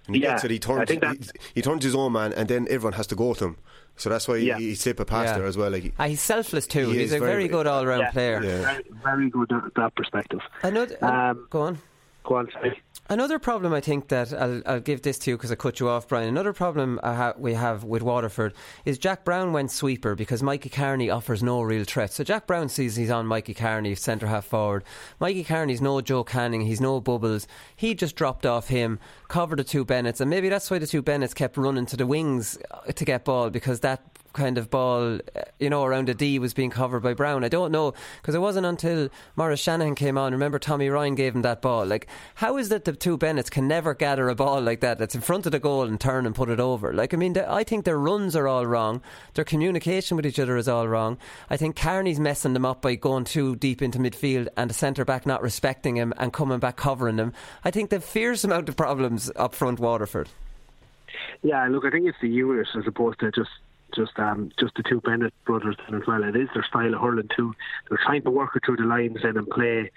Speaker 6: And he
Speaker 5: Yeah,
Speaker 6: gets it, he turns,
Speaker 5: I think that-
Speaker 6: he, he turns his own man, and then everyone has to go to him. So that's why
Speaker 5: Yeah.
Speaker 6: he, he slip a pass
Speaker 4: Yeah.
Speaker 6: there as well. Like,
Speaker 4: Ah, he's selfless too.
Speaker 6: He
Speaker 4: he's a very,
Speaker 6: very-
Speaker 4: good all round
Speaker 5: Yeah.
Speaker 4: player.
Speaker 5: very, very good at that perspective.
Speaker 4: Another,
Speaker 5: Um,
Speaker 4: go on.
Speaker 5: Go on, sorry.
Speaker 4: Another problem, I think that I'll, I'll give this to you because I cut you off, Brian. Another problem ha- we have with Waterford is Jack Browne went sweeper because Mikey Kearney offers no real threat. So Jack Browne sees he's on Mikey Kearney, centre half forward. Mikey Kearney's no Joe Canning, he's no Bubbles. He just dropped off him, covered the two Bennetts, and maybe that's why the two Bennetts kept running to the wings to get ball because that kind of ball, uh, you know, around a D was being covered by Browne. I don't know because it wasn't until Maurice Shanahan came on. Remember, Tommy Ryan gave him that ball. Like, how is that the two Bennetts can never gather a ball like that that's in front of the goal and turn and put it over? Like, I mean, the, I think their runs are all wrong. Their communication with each other is all wrong. I think Kearney's messing them up by going too deep into midfield and the centre back not respecting him and coming back covering him. I think they've fierce amount of problems up front, Waterford.
Speaker 5: Yeah, look, I think it's the unit as opposed to just just um just the two Bennett brothers as well. It is their style of hurling too. They're trying to work it through the lines then and play,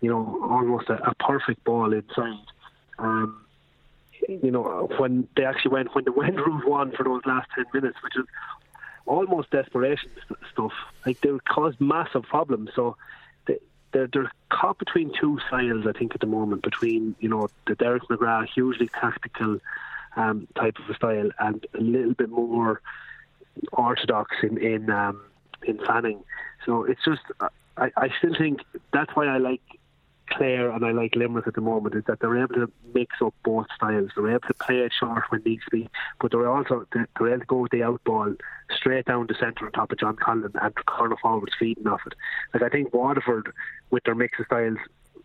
Speaker 5: you know, almost a, a perfect ball inside. Um, you know, when they actually went when the wind route won for those last ten minutes, which is almost desperation st- stuff. Like they would cause massive problems. So they, they're they're caught between two styles. I think at the moment between you know the Derek McGrath hugely tactical um, type of a style and a little bit more orthodox in in um, in Fanning. So it's just I, I still think that's why I like Clare and I like Limerick at the moment is that they're able to mix up both styles. They're able to play it short when needs be, but they're also they're able to go with the out ball straight down the centre on top of John Conlon and corner forwards feeding off it. Like I think Waterford with their mix of styles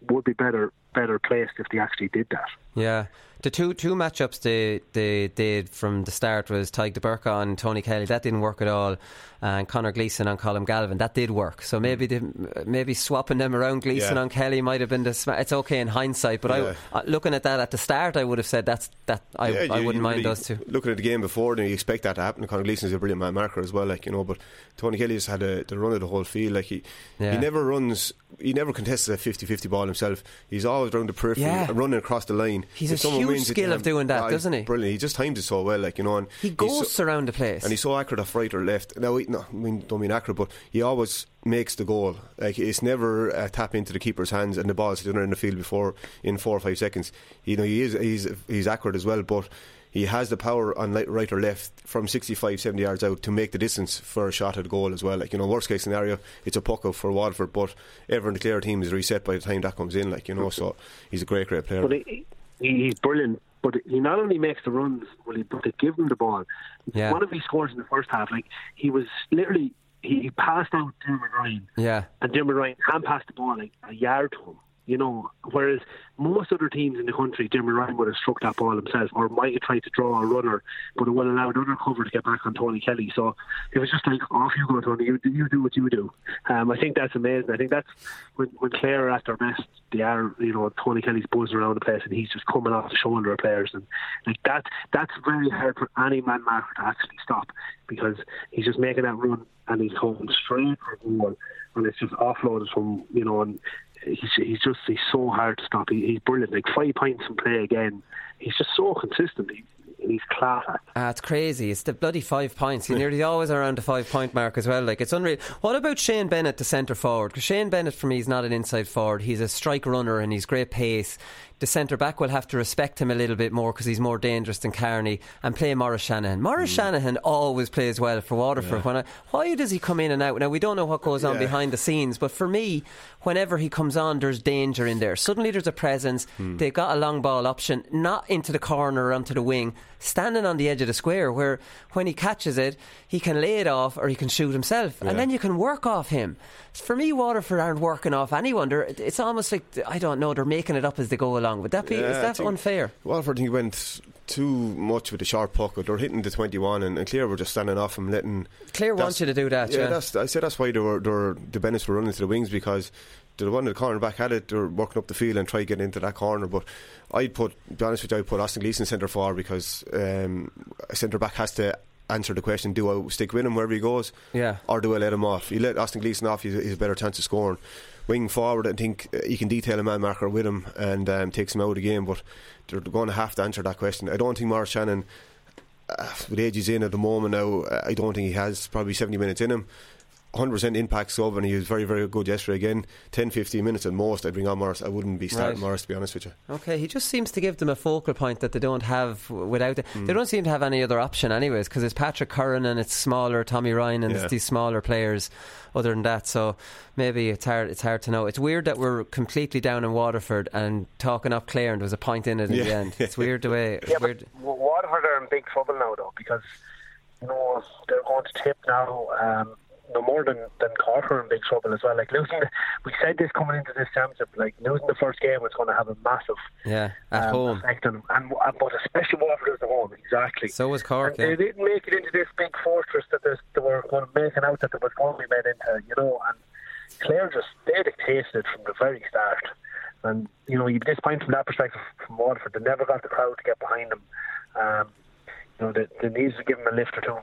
Speaker 5: would be better better placed if they actually did that.
Speaker 4: Yeah. The two two matchups they they did from the start was Tadhg de Búrca on Tony Kelly. That didn't work at all. And Conor Gleeson on Colm Galvin. That did work. So maybe they, maybe swapping them around Gleeson
Speaker 6: Yeah.
Speaker 4: on Kelly might have been the sma- it's okay in hindsight, but
Speaker 6: Yeah.
Speaker 4: I uh, looking at that at the start I would have said that's that I,
Speaker 6: Yeah,
Speaker 4: I
Speaker 6: you-
Speaker 4: wouldn't
Speaker 6: you
Speaker 4: mind
Speaker 6: really-
Speaker 4: those two.
Speaker 6: Looking at the game before, then you expect that to happen. Conor Gleeson's a brilliant man marker as well, like you know. But Tony Kelly has had a, the run of the whole field. Like he,
Speaker 4: Yeah.
Speaker 6: he never runs. He never contests a 50-50 ball himself. He's always around the periphery,
Speaker 4: Yeah.
Speaker 6: running across the line.
Speaker 4: He's
Speaker 6: If
Speaker 4: a huge
Speaker 6: wins it,
Speaker 4: skill of
Speaker 6: um,
Speaker 4: doing that, doesn't he?
Speaker 6: Brilliant. He just times it so well, like you know. And
Speaker 4: He goes
Speaker 6: so-
Speaker 4: around the place.
Speaker 6: and he's so accurate off right or left. Now, he, no, I mean, don't mean accurate, but he always makes the goal. Like it's never a tap into the keeper's hands and the ball's sitting in the field before in four or five seconds. You know, he is he's he's accurate as well, but. He has the power on right or left from 65, 70 yards out to make the distance for a shot at goal as well. Like, you know, worst case scenario, it's a puck out for Waterford, but everyone in clear team is reset by the time that comes in, like, you know, so he's a great, great player.
Speaker 5: But he, he, he's brilliant. But he not only makes the runs, well, he, but they give him the ball.
Speaker 4: Yeah.
Speaker 5: One of his scores in the first half, like he was literally he passed out Dermot Ryan,
Speaker 4: Yeah.
Speaker 5: and Dermot Ryan hand passed the ball like a yard to him. You know, whereas most other teams in the country, Dermot Ryan would have struck that ball himself, or might have tried to draw a runner, but it would allow another cover to get back on Tony Kelly. So it was just like, off you go, Tony. You, you do what you do. Um, I think that's amazing. I think that's when when Clare are at their best. They are, you know, Tony Kelly's buzzing around the place, and he's just coming off the shoulder of players, and like that. That's very hard for any man marker to actually stop because he's just making that run and he's going straight for goal, and it's just offloaded from you know, and he's he's just he's so hard to stop. He, he's brilliant. Like five points in play again. He's just so consistent. He, he's class.
Speaker 4: Ah, it's crazy. It's the bloody five points. He nearly always around the five point mark as well. Like it's unreal. What about Shane Bennett, the centre forward? Because Shane Bennett for me is not an inside forward. He's a strike runner and he's great pace. The centre back will have to respect him a little bit more because he's more dangerous than Kearney and play Maurice Shanahan. Maurice
Speaker 6: Mm.
Speaker 4: Shanahan always plays well for Waterford. When I, why does he come in and out? Now we don't know what goes on
Speaker 6: Yeah.
Speaker 4: behind the scenes, but for me, whenever he comes on, there's danger in there. Suddenly there's a presence.
Speaker 6: Hmm.
Speaker 4: They've got a long ball option, not into the corner or onto the wing, standing on the edge of the square where when he catches it, he can lay it off or he can shoot himself.
Speaker 6: Yeah.
Speaker 4: And then you can work off him. For me, Waterford aren't working off anyone. They're, it's almost like, I don't know, they're making it up as they go along. Would that be,
Speaker 6: Yeah,
Speaker 4: is that unfair?
Speaker 6: Waterford, think, went too much with the sharp puck. They're hitting the 21, and, and Clare were just standing off and letting.
Speaker 4: Clare wants you to do that, yeah.
Speaker 6: that's, I said that's why they were, they were, the Bennetts were running to the wings because the one in the corner back had it, they were working up the field and try to get into that corner. But I'd put, to be honest with you, I'd put Austin Gleeson centre forward because um, a centre back has to answer the question do I stick with him wherever he goes
Speaker 4: Yeah.
Speaker 6: or do I let him off? You let Austin Gleeson off, he's, he's a better chance of scoring. Wing forward, I think uh, he can detail a man marker with him and um, takes him out of the game, but they're going to have to answer that question. I don't think Maurice Shanahan, uh, with age he's in at the moment now, uh, I don't think he has probably 70 minutes in him. 100% impact sub, and he was very, very good yesterday again. 10 15 minutes at most, I'd bring on Maurice. I wouldn't be starting
Speaker 4: Right.
Speaker 6: Maurice, to be honest with you.
Speaker 4: Okay, he just seems to give them a focal point that they don't have without it.
Speaker 6: Hmm.
Speaker 4: They don't seem to have any other option, anyways, because it's Patrick Curran and it's smaller Tommy Ryan and
Speaker 6: Yeah.
Speaker 4: it's these smaller players. Other than that, so maybe it's hard. It's hard to know. It's weird that we're completely down in Waterford and talking up Clare, and there was a point in it in the end. It's weird the way.
Speaker 5: Yeah,
Speaker 4: weird.
Speaker 5: but Waterford are in big trouble now, though, because you know they're going to tip now. Um, no more than than Cork are in big trouble as well. Like losing, the, we said this coming into this championship. Like losing the first game was going to have a massive
Speaker 4: Yeah, at
Speaker 5: um,
Speaker 4: home.
Speaker 5: effect on them, and uh, but especially Waterford at home, exactly.
Speaker 4: So was Cork.
Speaker 5: And
Speaker 4: Yeah.
Speaker 5: They didn't make it into this big fortress that they were going to make out that there was going to be made into, you know. And Clare just they dictated it from the very start. And you know, you disappoint from that perspective from Waterford. They never got the crowd to get behind them. Um, you know, they, they needed to give them a lift or two.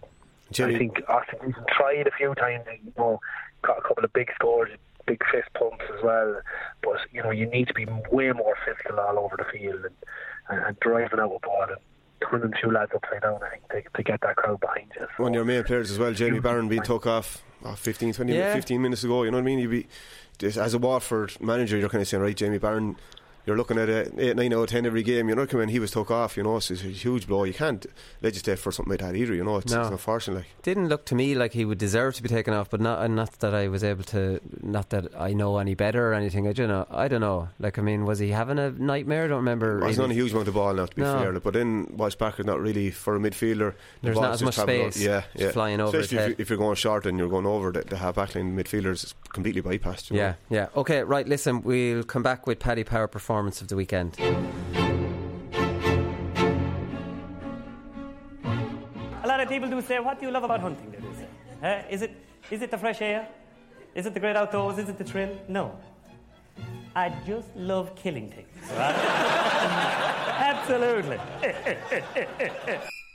Speaker 6: Jimmy-
Speaker 5: I think Austin Gleeson tried a few times. You know, got a couple of big scores, big fist pumps as well. But you know, you need to be way more physical all over the field and, and, and driving out a ball and turning two lads upside down. I think to, to get that crowd behind you.
Speaker 6: One of your main players as well, Jamie Barron, being took off oh, 15, 20,
Speaker 4: Yeah.
Speaker 6: 15 minutes ago. You know what I mean? You'd be, just, as a Watford manager, you're kind of saying, right, Jamie Barron, you're looking at a 8, 9 out of 10 every game. You know, when he was took off, you know, it's, it's a huge blow. You can't legislate for something like that either, you know. It's,
Speaker 4: No.
Speaker 6: it's unfortunate. Like.
Speaker 4: Didn't look to me like he would deserve to be taken off, but not not that I was able to, not that I know any better or anything. I don't know. I don't know. Like, I mean, was he having a nightmare? I don't remember.
Speaker 6: Well, it's not a huge amount of ball now, to be
Speaker 4: No.
Speaker 6: fair. like, But then Walsh Barker's not really for a midfielder. the
Speaker 4: There's not as much
Speaker 6: out-
Speaker 4: space
Speaker 6: Yeah, yeah.
Speaker 4: flying over
Speaker 6: Especially if, you, if you're going short and you're going over the, the half back line midfielders, completely bypassed. You
Speaker 4: Yeah,
Speaker 6: know?
Speaker 4: yeah. Okay, right. Listen, we'll come back with Paddy Power performance of the weekend.
Speaker 8: A lot of people do say, "What do you love about hunting?" They do say, uh, "Is it is it the fresh air? Is it the great outdoors? Is it the thrill?" No, I just love killing things. Right? Absolutely.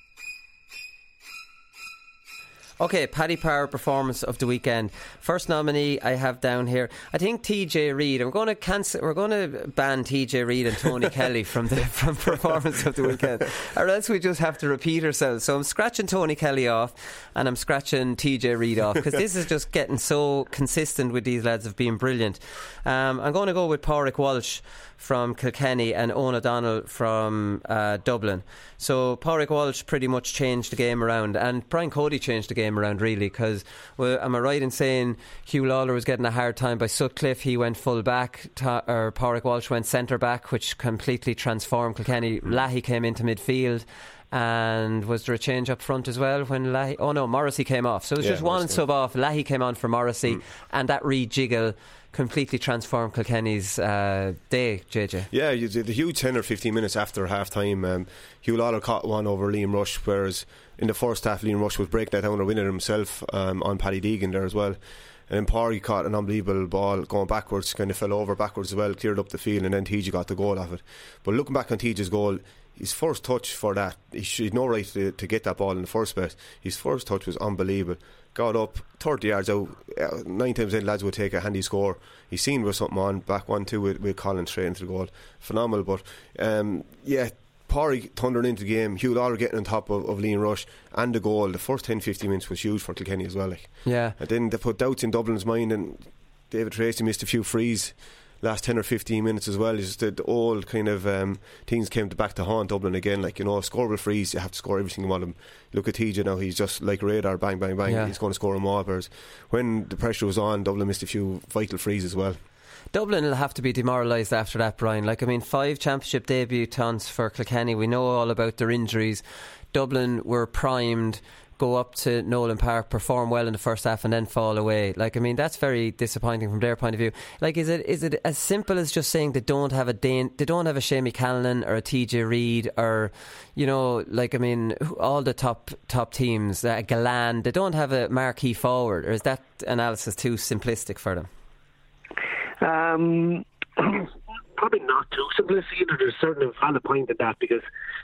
Speaker 4: Okay, Paddy Power performance of the weekend. First nominee I have down here. I think TJ Reid. I'm going to cancel. We're going to ban TJ Reid and Tony Kelly from the from performance of the weekend, or else we just have to repeat ourselves. So I'm scratching Tony Kelly off, and I'm scratching TJ Reid off because this is just getting so consistent with these lads of being brilliant. Um, I'm going to go with Pádraig Walsh from Kilkenny and Eoghan O'Donnell from uh, Dublin. So Pádraig Walsh pretty much changed the game around, and Brian Cody changed the game around really. Because well, am I right in saying Huw Lawlor was getting a hard time by Sutcliffe? He went full back, ta- or Pádraig Walsh went centre back, which completely transformed Kilkenny. Lahey came into midfield. And was there a change up front as well when Lahey? Oh no, Morrissey came off. So it was
Speaker 6: Yeah,
Speaker 4: just one sub off. Lahey came on for Morrissey, and that rejiggle completely transformed Kilkenny's uh, day. JJ.
Speaker 6: Yeah, you did the huge 10 or 15 minutes after half time, um, Huw Lawlor caught one over Liam Rushe, whereas in the first half, Liam Rushe was breaking that down or winning himself um, on Paddy Deegan there as well. And then Parry caught an unbelievable ball going backwards, kind of fell over backwards as well, cleared up the field, and then TJ got the goal off it. But looking back on TJ's goal, his first touch for that, he should no right to, to get that ball in the first place. His first touch was unbelievable. Got up 30 yards out. Uh, nine times in, lads would take a handy score. He's seen with something on, back one two with, with Colin straight into the goal. Phenomenal. But um, yeah, Parry thundering into the game, Huw Lawlor getting on top of, of Liam Rushe and the goal. The first 10 15 minutes was huge for Kilkenny as well. Like.
Speaker 4: Yeah.
Speaker 6: And then they put doubts in Dublin's mind, and David Treacy missed a few frees last 10 or 15 minutes as well. It's just that the old kind of um, things came to back to haunt Dublin again. Like, you know, a scoreable frees, you have to score every single one of them. Look at TJ now, he's just like radar, bang, bang, bang.
Speaker 4: Yeah.
Speaker 6: He's going to score them all. Whereas when the pressure was on, Dublin missed a few vital frees as well.
Speaker 4: Dublin will have to be demoralised after that, Brian. Like, I mean, five championship debutants for Kilkenny. We know all about their injuries. Dublin were primed, go up to Nowlan Park, perform well in the first half, and then fall away. Like, I mean, that's very disappointing from their point of view. Like, is it is it as simple as just saying they don't have a Dane, they don't have a Shamie Callanan or a TJ Reid or, you know, like I mean, all the top top teams, uh, Galan, they don't have a marquee forward, or is that analysis too simplistic for them?
Speaker 5: Um, probably not too simplistic. There's certainly a valid point in that because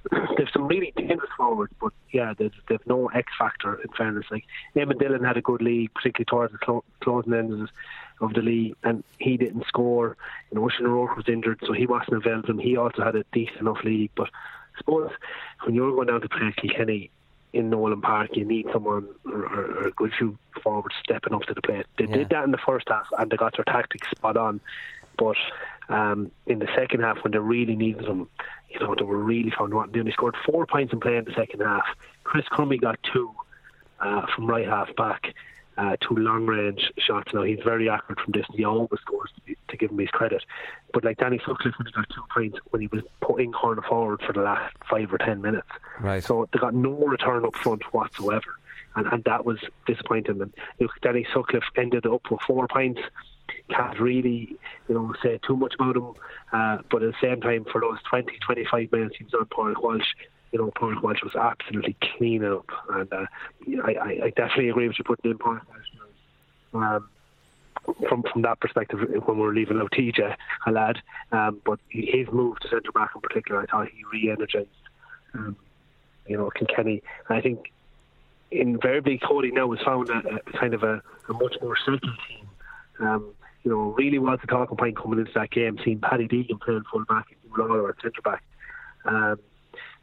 Speaker 5: they've some really dangerous forwards, but yeah, they've, they've no X factor in fairness. Like Eamon Dillon had a good league, particularly towards the clo- closing end of the- league, and he didn't score. You know, Oisín O'Rorke was injured, so he wasn't available. And he also had a decent enough league, but I suppose when you're going down to play Kilkenny in Nowlan Park, you need someone or, or, or a good few forwards stepping up to the plate. They
Speaker 4: Yeah.
Speaker 5: did that in the first half, and they got their tactics spot on. But um, in the second half, when they really needed them, you know, they were really found what to do. They scored four points in play in the second half. Chris Crummey got two uh, from right half back, uh, two long range shots. Now he's very accurate from distance. He always scores to, to give him his credit. But like Danny Sutcliffe, when he got two points when he was putting corner forward for the last five or ten minutes.
Speaker 4: Right.
Speaker 5: So they got no return up front whatsoever. And, and that was disappointing. And look, Danny Sutcliffe ended up with four points. Can't really, you know, say too much about him. Uh, but at the same time, for those 20, 25 minutes he was on Pádraig Walsh, you know, Pádraig Walsh was absolutely cleaning up. And uh, I, I, I definitely agree with you putting in Pádraig Walsh. Um, from from that perspective, when we were leaving out TJ, a lad, um, but his move to centre back in particular, I thought he re-energised, um, you know, Kilkenny. I think invariably Cody now has found a, a kind of a, a much more settled team. Um, you know, really was the talking point coming into that game, seeing Paddy Deegan playing full back and Lawlor at centre back. Um,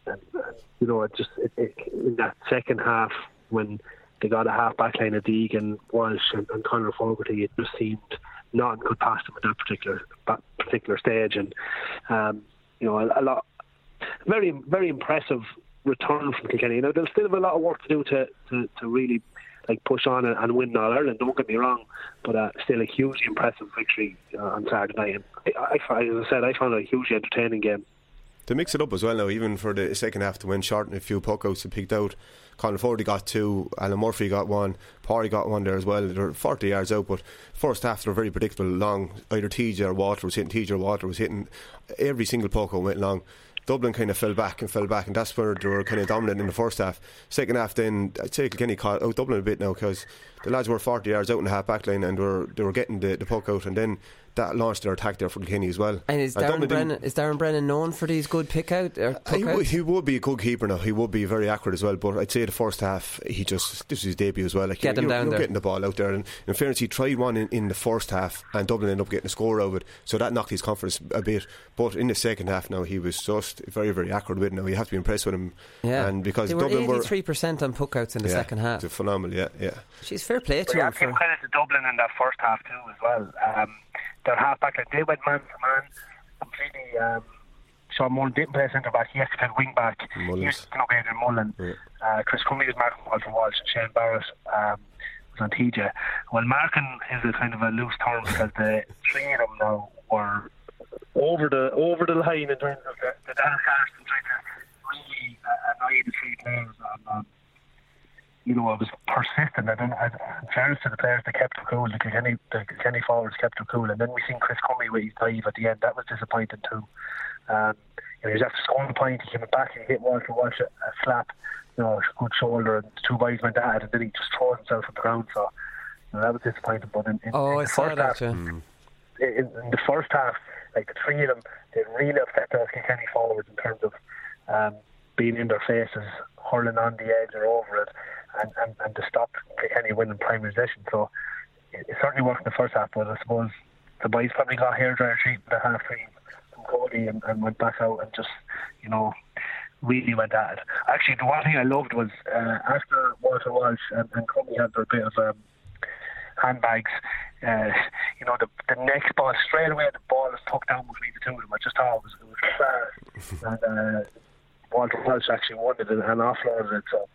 Speaker 5: and, and, you know, it just it, it, in that second half when they got a half back line of Deegan, Walsh, and, and Conor Fogarty, it just seemed nothing could pass them at that particular particular stage. And um, you know, a, a lot, very very impressive return from Kilkenny. You know, they'll still have a lot of work to do to to, to really like push on and, and win All Ireland. Don't get me wrong, but uh, still a hugely impressive victory uh, on Saturday night. And I, I, as I said, I found it a hugely entertaining game.
Speaker 6: To mix it up as well now, even for the second half to win short and a few puckouts and picked out. Conor Fordy got two, Alan Murphy got one, Parry got one there as well. They were 40 yards out, but first half they were very predictable. Long, either TJ or Walter was hitting, TJ or Walter was hitting. Every single puckout went long. Dublin kind of fell back and fell back, and that's where they were kind of dominant in the first half. Second half, then I'd say Kilkenny caught Dublin a bit now because the lads were 40 yards out in the half back line and were they were getting the, the puck out, and then that launched their attack there for Kilkenny as well.
Speaker 4: And is
Speaker 6: Uh,
Speaker 4: Darren Brennan is Darren Brennan known for these good puck out or
Speaker 6: Uh, he, would, he would be a good keeper now. He would be very accurate as well. But I'd say the first half, he just this was his debut as well. Like
Speaker 4: Get
Speaker 6: you're,
Speaker 4: him
Speaker 6: you're,
Speaker 4: down
Speaker 6: you're
Speaker 4: there.
Speaker 6: getting the ball out there. And in fairness, he tried one in, in the first half, and Dublin ended up getting a score out of it. So that knocked his confidence a bit. But in the second half, now he was just very, very accurate with it. Now you have to be impressed with him.
Speaker 4: Yeah,
Speaker 6: and because
Speaker 4: they were
Speaker 6: Dublin were
Speaker 4: eighty three percent on puck outs in the
Speaker 6: yeah,
Speaker 4: second half.
Speaker 6: it's phenomenal. Yeah, yeah.
Speaker 4: She's fair play
Speaker 5: But
Speaker 4: to
Speaker 5: yeah,
Speaker 4: him
Speaker 5: give
Speaker 4: for.
Speaker 5: credit to Dublin in that first half too, as well. Um, their half back, like, they went man for man, completely. Um, Sean Mullen didn't play centre back; he had to play wing back. He
Speaker 6: Mullins.
Speaker 5: to know Adrian Mullen. Uh, Chris Crummey was marking Walter Walsh, and Shane Barrett um, was on TJ. Well, marking is a kind of a loose term because the three of them now were over the over the line in terms of the, the Darren Carson trying to really uh, annoy the three players on. Um, you know, I was persistent. And then, as in fairness to the players, they kept it cool. The Kilkenny, the Kilkenny forwards kept it cool. And then we seen Chris Crummey with his dive at the end. That was disappointing too. Um, you know, he was after scoring a point. He came back and he hit Walter Walsh a, a slap. You know, a good shoulder, and the two guys went at it, and then he just threw himself on the ground. So, you know, that was disappointing. But in, in,
Speaker 4: Oh,
Speaker 5: in
Speaker 4: I
Speaker 5: the
Speaker 4: saw
Speaker 5: first
Speaker 4: that.
Speaker 5: half,
Speaker 6: Mm.
Speaker 5: in, in the first half, like the three of them, they really upset those Kilkenny forwards in terms of um, being in their faces, hurling on the edge or over it, and, and, and to stop Kilkenny winning prime position. So it, it certainly worked in the first half, but I suppose the boys probably got hairdryer treatment at half time from Cody and, and went back out and just, you know, really went at it. Actually, the one thing I loved was uh, after Walter Walsh and, and Crummey had their bit of um, handbags. Uh, you know, the, the next ball straight away, the ball is tucked down between the two of them. I just thought it was, it was fast. and uh, Walter Walsh actually won it and, and offloaded it. So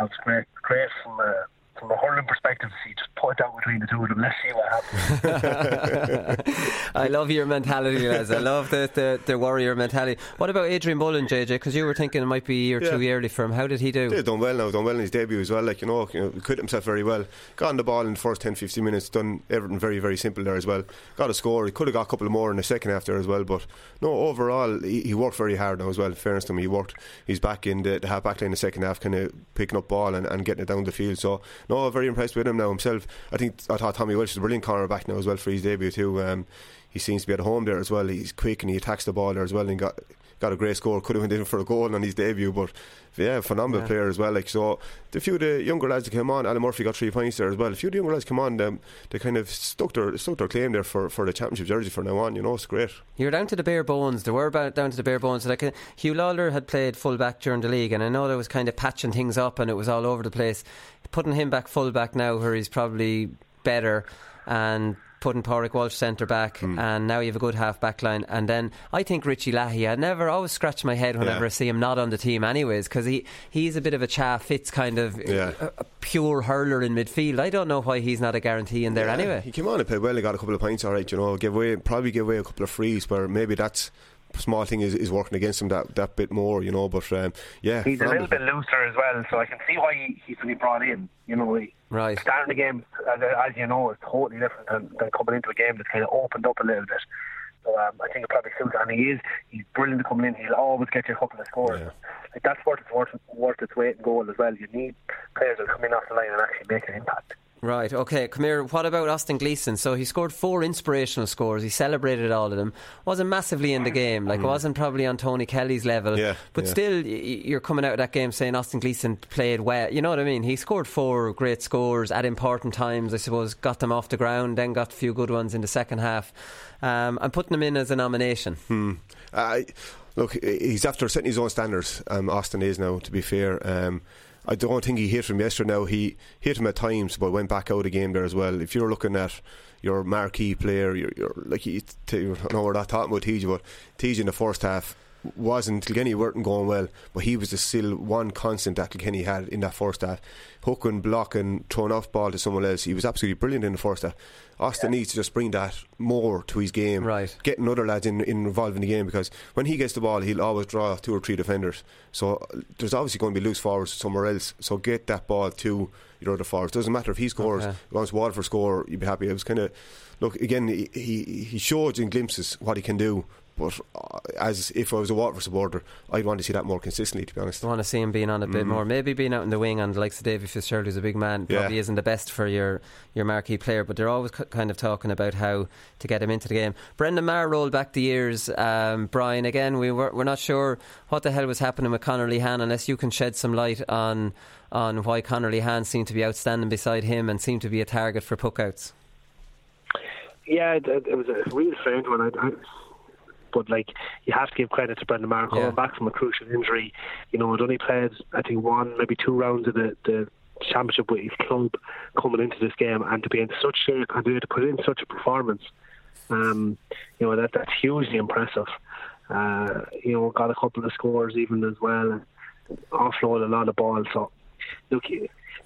Speaker 5: was great, great from. Uh, from a hurling perspective, see just put it down between the two of them. Let's see what happens.
Speaker 4: I love your mentality, Les. I love the, the, the warrior mentality. What about Adrian Mullen, JJ? Because you were thinking it might be a year
Speaker 6: Yeah.
Speaker 4: too early for him. How did he do?
Speaker 6: Yeah, done well now, done well in his debut as well. Like, you know, you know quit himself very well. Got on the ball in the first 10 15 minutes, done everything very, very simple there as well. Got a score. He could have got a couple more in the second half there as well. But no, overall, he, he worked very hard now as well. In fairness to him, he worked. He's back in the, the half back line in the second half, kind of picking up ball and, and getting it down the field. So, no, very impressed with him now himself. I think I thought Tommy Walsh is a brilliant cornerback now as well for his debut too. Um, he seems to be at home there as well. He's quick and he attacks the ball there as well and got got a great score. Could have went in for a goal on his debut, but yeah, phenomenal
Speaker 4: Yeah.
Speaker 6: player as well. Like so, the few of the younger lads that came on, Alan Murphy got three points there as well. A few of the younger lads come on, them they kind of stuck their stuck their claim there for, for the championship jersey for now on. You know, it's great.
Speaker 4: You're down to the bare bones. They were about down to the bare bones. Like uh, Huw Lawlor had played full back during the league, and I know there was kind of patching things up, and it was all over the place. Putting him back full back now, where he's probably better, and putting Pádraig Walsh centre back,
Speaker 6: Hmm.
Speaker 4: and now you have a good half back line. And then I think Richie Leahy. I never always scratch my head whenever
Speaker 6: Yeah.
Speaker 4: I see him not on the team, anyways, because he he's a bit of a chaff. Fitz kind of
Speaker 6: Yeah.
Speaker 4: a, a pure hurler in midfield. I don't know why he's not a guarantee in there
Speaker 6: Yeah,
Speaker 4: anyway.
Speaker 6: He came on and played well. He got a couple of points, all right. You know, give away probably give away a couple of frees, where maybe that's small thing is, is working against him that that bit more. You know, but um, yeah,
Speaker 5: He's a little bit looser as well, so I can see why he, he's been brought in. You know, he,
Speaker 4: Right.
Speaker 5: starting the game, as, as you know, is totally different than, than coming into a game that's kind of opened up a little bit. So um, I think it probably suits, and he is. He's brilliant coming in. He'll always get you a couple of scores. Like that's worth its worth, worth its weight in goal as well. You need players that come in off the line and actually make an impact.
Speaker 4: Right, okay, come here. What about Austin Gleeson? So he scored four inspirational scores. He celebrated all of them. Wasn't massively in the game, like wasn't probably on Tony Kelly's level.
Speaker 6: Mm. Yeah,
Speaker 4: but
Speaker 6: yeah.
Speaker 4: still, you're coming out of that game saying Austin Gleeson played well. You know what I mean? He scored four great scores at important times. I suppose got them off the ground, then got a few good ones in the second half. Um, I'm putting him in as a nomination.
Speaker 6: Hmm. I look, he's after setting his own standards. Um, Austin is now, to be fair. Um, I don't think he hit him yesterday. Now he hit him at times, but went back out again there as well. If you're looking at your marquee player, you're, you're like you, know we're not talking about TJ, but TJ in the first half wasn't Kilkenny weren't going well, but he was the still one constant that Kilkenny had in that first half. Hooking, blocking, throwing off ball to someone else. He was absolutely brilliant in the first half. Austin needs to just bring that more to his game.
Speaker 4: Right.
Speaker 6: Getting other lads in, in involved in the game because when he gets the ball, he'll always draw two or three defenders. So there's obviously going to be loose forwards somewhere else. So get that ball to your other forwards. Doesn't matter if he scores.
Speaker 4: Okay.
Speaker 6: Once Waterford score, you'd be happy. It was kind of look again. He, he he showed in glimpses what he can do. But uh, as if I was a Waterford supporter, I'd want to see that more consistently. To be honest.
Speaker 4: I want to see him being on a bit
Speaker 6: Mhm.
Speaker 4: more. Maybe being out in the wing on the likes of Davy Fitzgerald, who's a big man,
Speaker 6: Yeah.
Speaker 4: probably isn't the best for your, your marquee player, but they're always c- kind of talking about how to get him into the game. Brendan Maher rolled back the years. Um, Brian, again, we were, we're not sure what the hell was happening with Conor Lehane unless you can shed some light on on why Conor Lehane seemed to be outstanding beside him and seemed to be a target for puckouts.
Speaker 5: Yeah, it, it was a real strange one. I, I, but like, you have to give credit to Brendan Maher coming
Speaker 4: Yeah.
Speaker 5: back from a crucial injury. You know, had only played, I think, one maybe two rounds of the, the championship with his club coming into this game, and to be in such shape and to put in such a performance, um, you know, that that's hugely impressive. Uh, you know, got a couple of scores even as well, and offload a lot of balls. So, look,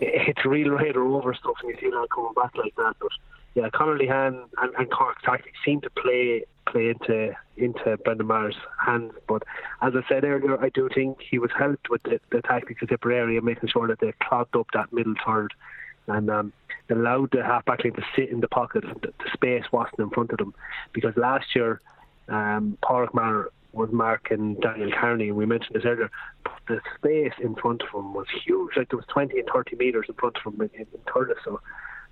Speaker 5: it's real Raider over stuff, and you see that coming back like that. But yeah, Conor Lehane and, and Cork's tactics seem to play play into into Brendan Maher's hands. But as I said earlier, I do think he was helped with the, the tactics of Tipperary and making sure that they clogged up that middle third and um, allowed the halfback line to sit in the pocket. The, the space wasn't in front of them because last year, um, Pádraic Maher was marking Daniel Kearney, and we mentioned this earlier. The space in front of him was huge. Like there was 20 and 30 metres in front of him in, in, in Thurles. So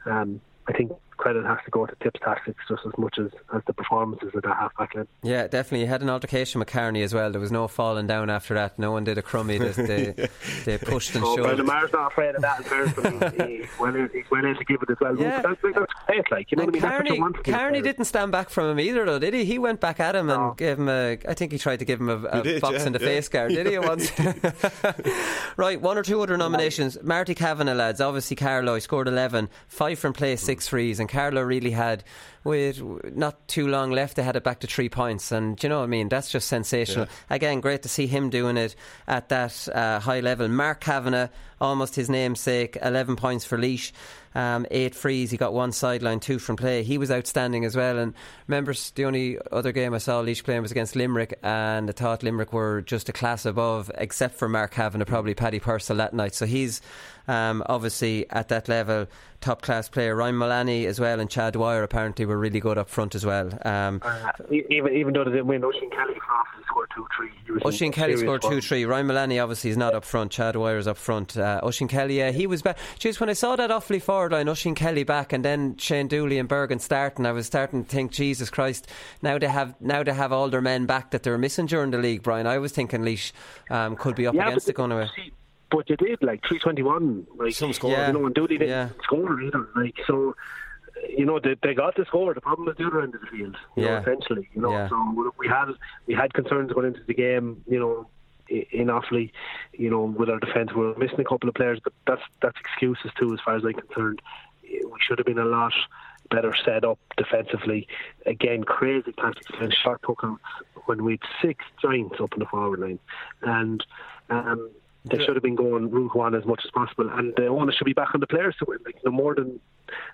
Speaker 5: um, I think credit has to go to Tipp's tactics just as much as, as the performances of that half back line.
Speaker 4: Yeah, definitely. He had an altercation with Kearney as well. There was no falling down after that. No one did a Crummey. They, they, they pushed and
Speaker 5: Oh,
Speaker 4: shoved.
Speaker 5: well, Lamar's not afraid of that in fairness, but he, he's, well, he's well able to give it as well.
Speaker 4: Yeah.
Speaker 5: That's, that's great, like, you know
Speaker 4: And
Speaker 5: what I mean?
Speaker 4: Kearney,
Speaker 5: you want from these Kearney
Speaker 4: didn't stand back from him either, though, did he? He went back at him and gave him a. I think he tried to give him a, a
Speaker 6: did,
Speaker 4: box
Speaker 6: yeah,
Speaker 4: in the
Speaker 6: yeah.
Speaker 4: face guard, did he? Once. right, one or two other nominations. Marty Kavanagh, lads. Obviously, Carlow. He scored 11, five from play, six frees, and Carlow really had. With not too long left, they had it back to three points, and you know what I mean? That's just sensational. Again, great to see him doing it at that uh, high level. Mark Kavanagh, almost his namesake, eleven points for Laois. Um, eight frees. He got one sideline, two from play. He was outstanding as well. And remember, the only other game I saw Laois playing was against Limerick, and I thought Limerick were just a class above, except for Mark Kavanagh, probably Paddy Purcell that night. So he's um, obviously at that level, top class player. Ryan Mullaney as well, and Cha Dwyer apparently were really good up front as well. Um,
Speaker 5: Uh, even even though they didn't win, Oisin Kelly for off and scored two three. He was in
Speaker 4: Oisin Kelly scored two three. Ryan Mullaney obviously is not up front. Cha Dwyer is up front. Uh, Oisin Kelly, yeah, he was back. Jeez, when I saw that Offaly forward line, Oisin Kelly back, and then Shane Dooley and Bergin starting, I was starting to think, Jesus Christ, now they have now they have all their men back that they were missing during the league. Brian, I was thinking Laois um, could be up
Speaker 5: Yeah,
Speaker 4: against it going away.
Speaker 5: see, But you did like three twenty one, like
Speaker 6: Some score.
Speaker 4: Yeah.
Speaker 5: you know, and Dooley didn't
Speaker 4: Yeah.
Speaker 5: score either. Like so, you know, they, they got the score. The problem was the other end of the field. You
Speaker 4: Yeah.
Speaker 5: know, essentially, you know.
Speaker 4: Yeah.
Speaker 5: So we had we had concerns going into the game. You know. In Offaly, you know, with our defence, we were missing a couple of players, but that's that's excuses too, as far as I'm concerned. We should have been a lot better set up defensively. Again, crazy tactics and short hookouts when we had six giants up in the forward line, and um, they should have been going route one as much as possible. And the onus should be back on the players to win. Like no more than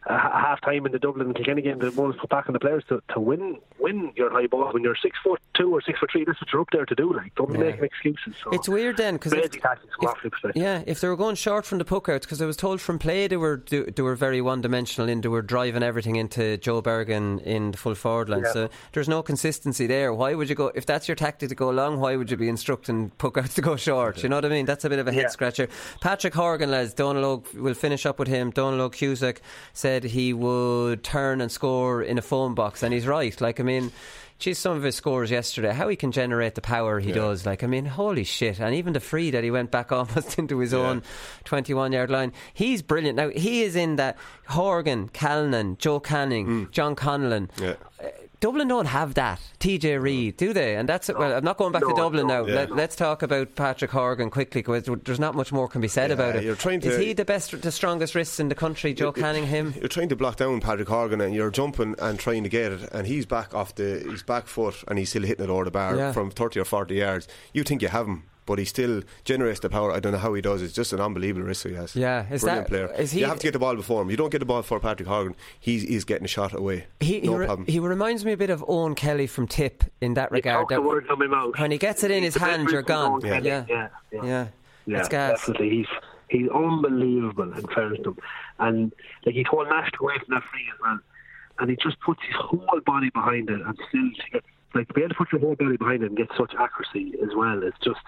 Speaker 5: Uh, a h- half time in the Dublin and Kilkenny game, the onus put back on the players to, to win win your high ball when you're six foot two or six foot three. That's what you're up there to do. Like don't be
Speaker 4: Yeah.
Speaker 5: making excuses. So
Speaker 4: It's weird then because
Speaker 5: crazy tactics from Offaly perspective.
Speaker 4: Yeah, if they were going short from the puck outs, because I was told from play they were do, they were very one dimensional in they were driving everything into Joe Bergin in the full forward line.
Speaker 5: Yeah.
Speaker 4: So there's no consistency there. Why would you go if that's your tactic to go long? Why would you be instructing puck outs to go short? You know what I mean? That's a bit of a head
Speaker 5: Yeah.
Speaker 4: scratcher. Patrick Horgan, lads, Donal Óg, we'll finish up with him. Donal Óg Cusack said he would turn and score in a phone box, and he's right. Like I mean. Geez, some of his scores yesterday, how he can generate the power he does. Like, I mean, holy shit. And even the free that he went back almost into his own 21 yard line. He's brilliant. Now, he is in that Horgan, Callan, Joe Canning, hmm. John Conlon.
Speaker 6: Yeah.
Speaker 4: Uh, Dublin don't have that. TJ Reid, do they? And that's well. I'm not going back to Dublin
Speaker 5: no,
Speaker 4: now.
Speaker 6: yeah.
Speaker 4: Let, let's talk about Patrick Horgan quickly because there's not much more can be said
Speaker 6: Yeah,
Speaker 4: about it.
Speaker 6: you're trying
Speaker 4: Is he the best, the strongest wrists in the country? Joe Canning, him.
Speaker 6: You're trying to block down Patrick Horgan and you're jumping and trying to get it, and he's back off the he's back foot and he's still hitting it over the bar
Speaker 4: Yeah.
Speaker 6: from 30 or 40 yards. You think you have him, but he still generates the power. I don't know how he does. It's just an unbelievable risk he has.
Speaker 4: Yeah, is
Speaker 6: brilliant
Speaker 4: that-
Speaker 6: player.
Speaker 4: is he-
Speaker 6: you have to get the ball before him. You don't get the ball for Patrick Horgan. He's he's getting a shot away.
Speaker 4: He,
Speaker 6: no
Speaker 4: he, re-
Speaker 6: problem.
Speaker 4: he reminds me a bit of Eoin Kelly from Tipp in that regard.
Speaker 5: Talk the
Speaker 4: that
Speaker 5: from my mouth.
Speaker 4: when he gets it in his
Speaker 5: He's the best
Speaker 4: hand, you're gone.
Speaker 5: going, Kelly.
Speaker 4: Yeah.
Speaker 5: yeah, yeah.
Speaker 4: Yeah,
Speaker 5: Yeah,
Speaker 4: It's gas.
Speaker 5: definitely. He's he's unbelievable in fairness to him. And like he told Nash to away from that free as well. And he just puts his whole body behind it and still like to be able to put your whole body behind it and get such accuracy as well. It's just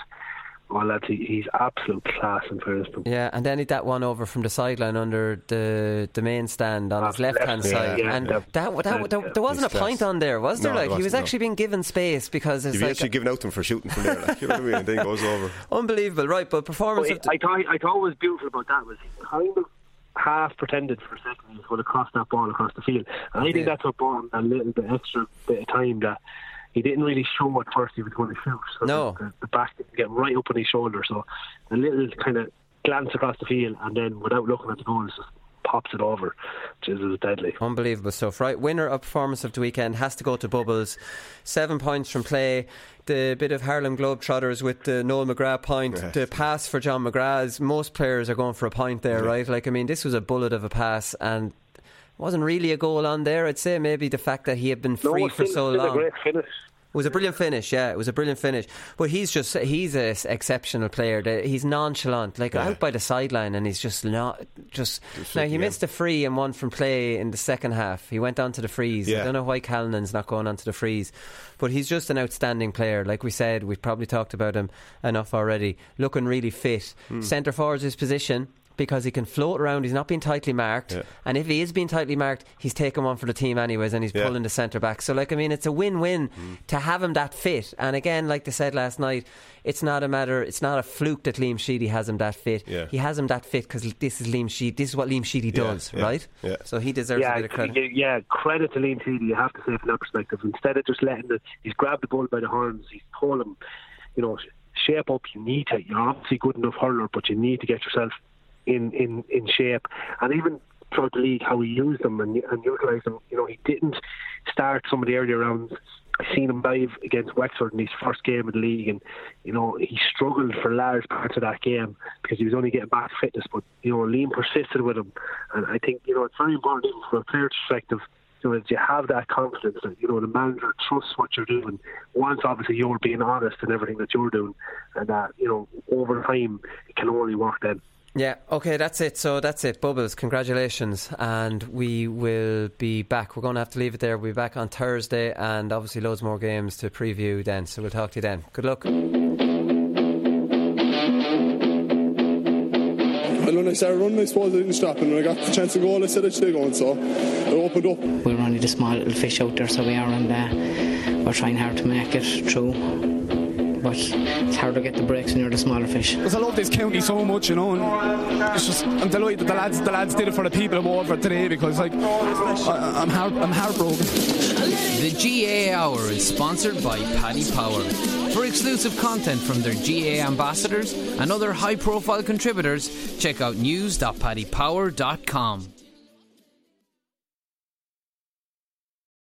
Speaker 5: well lads, he, he's absolute class in fairness to him.
Speaker 4: Yeah, and then he that one over from the sideline under the the main stand on his left hand
Speaker 5: left,
Speaker 4: side,
Speaker 5: yeah,
Speaker 4: and
Speaker 5: yeah.
Speaker 4: that, that, that,
Speaker 5: Yeah.
Speaker 4: there wasn't a
Speaker 6: He's class.
Speaker 4: point on there, was there?
Speaker 6: No,
Speaker 4: like
Speaker 6: there
Speaker 4: he was
Speaker 6: wasn't, no.
Speaker 4: actually being given space because it's
Speaker 6: You've
Speaker 4: like
Speaker 6: actually given out them for shooting from there. Like, you know what I mean? And then it goes over.
Speaker 4: unbelievable, right? But performance
Speaker 5: But
Speaker 4: of the,
Speaker 5: I thought I thought what was beautiful about that was he kind of half pretended for a second he was going to cross that ball across the field. And I think that's what bought him a little bit extra bit of time that he didn't really show at first he was going to shoot. So
Speaker 4: No.
Speaker 5: the, the back didn't get right up on his shoulder. So a little kind of glance across the field and then without looking at the goal just pops it over, which is is deadly.
Speaker 4: Unbelievable stuff, right? Winner of performance of the weekend has to go to Bubbles. Seven points from play. The bit of Harlem Globetrotters with the Noel McGrath point.
Speaker 6: Yes.
Speaker 4: The pass for John McGrath's. Most players are going for a point there, right? Like, I mean, this was a bullet of a pass and wasn't really a goal on there. I'd say maybe the fact that he had been free
Speaker 5: no,
Speaker 4: for so long.
Speaker 5: a great finish.
Speaker 4: It was a brilliant finish, yeah. It was a brilliant finish. But he's just, he's an exceptional player. He's nonchalant, like
Speaker 6: Yeah.
Speaker 4: out by the sideline, and he's just not, just.
Speaker 6: Just
Speaker 4: now, he
Speaker 6: looking
Speaker 4: missed a free and one from play in the second half. He went on to the frees. I don't know why Callan's not going on to the frees. But he's just an outstanding player. Like we said, we've probably talked about him enough already. Looking really fit.
Speaker 6: Hmm.
Speaker 4: Centre forward's his position. Because he can float around. He's not being tightly marked,
Speaker 6: Yeah.
Speaker 4: and if he is being tightly marked, he's taking one for the team anyways, and he's
Speaker 6: Yeah.
Speaker 4: pulling the centre back. So, like, I mean, it's a win-win mm. to have him that fit. And again, like they said last night, it's not a matter. It's not a fluke that Liam Sheedy has him that fit.
Speaker 6: Yeah.
Speaker 4: He has him that fit because this is Liam Sheedy. This is what Liam Sheedy does,
Speaker 6: yeah,
Speaker 4: right?
Speaker 6: yeah.
Speaker 4: So he deserves
Speaker 5: yeah,
Speaker 4: a bit of credit.
Speaker 5: Yeah, credit to Liam Sheedy, you have to say from that perspective. Instead of just letting the, he's grabbed the ball by the horns, he's told him, you know, shape up. You need to. You're obviously good enough hurler, but you need to get yourself in in in shape. And even throughout the league, how he used them and and utilised them. You know, he didn't start some of the earlier rounds. I seen him live against Wexford in his first game of the league, and you know he struggled for large parts of that game because he was only getting back fitness. But you know, Liam persisted with him, and I think you know it's very important even from a player's perspective. You know, that you have that confidence that you know the manager trusts what you're doing. Once, obviously, you're being honest in everything that you're doing, and that you know over time it can only work then.
Speaker 4: Yeah, okay, that's it. So that's it. Bubbles, congratulations. And we will be back. We're going to have to leave it there. We'll be back on Thursday and obviously loads more games to preview then. So we'll talk to you then. Good luck.
Speaker 2: And when I started running, I suppose I didn't stop. And when I got the chance to go, I said I'd stay going. So it opened up.
Speaker 3: We're only the small little fish out there, so we are, and uh, we're trying hard to make it through. But it's hard to get the breaks when you're the smaller fish.
Speaker 2: Because I love this county so much, you know, and it's just I'm delighted that the lads the lads did it for the people of Waterford today because like I, I'm heart, I'm heartbroken.
Speaker 1: The GAA Hour is sponsored by Paddy Power. For exclusive content from their GA ambassadors and other high profile contributors, check out news.paddypower.com.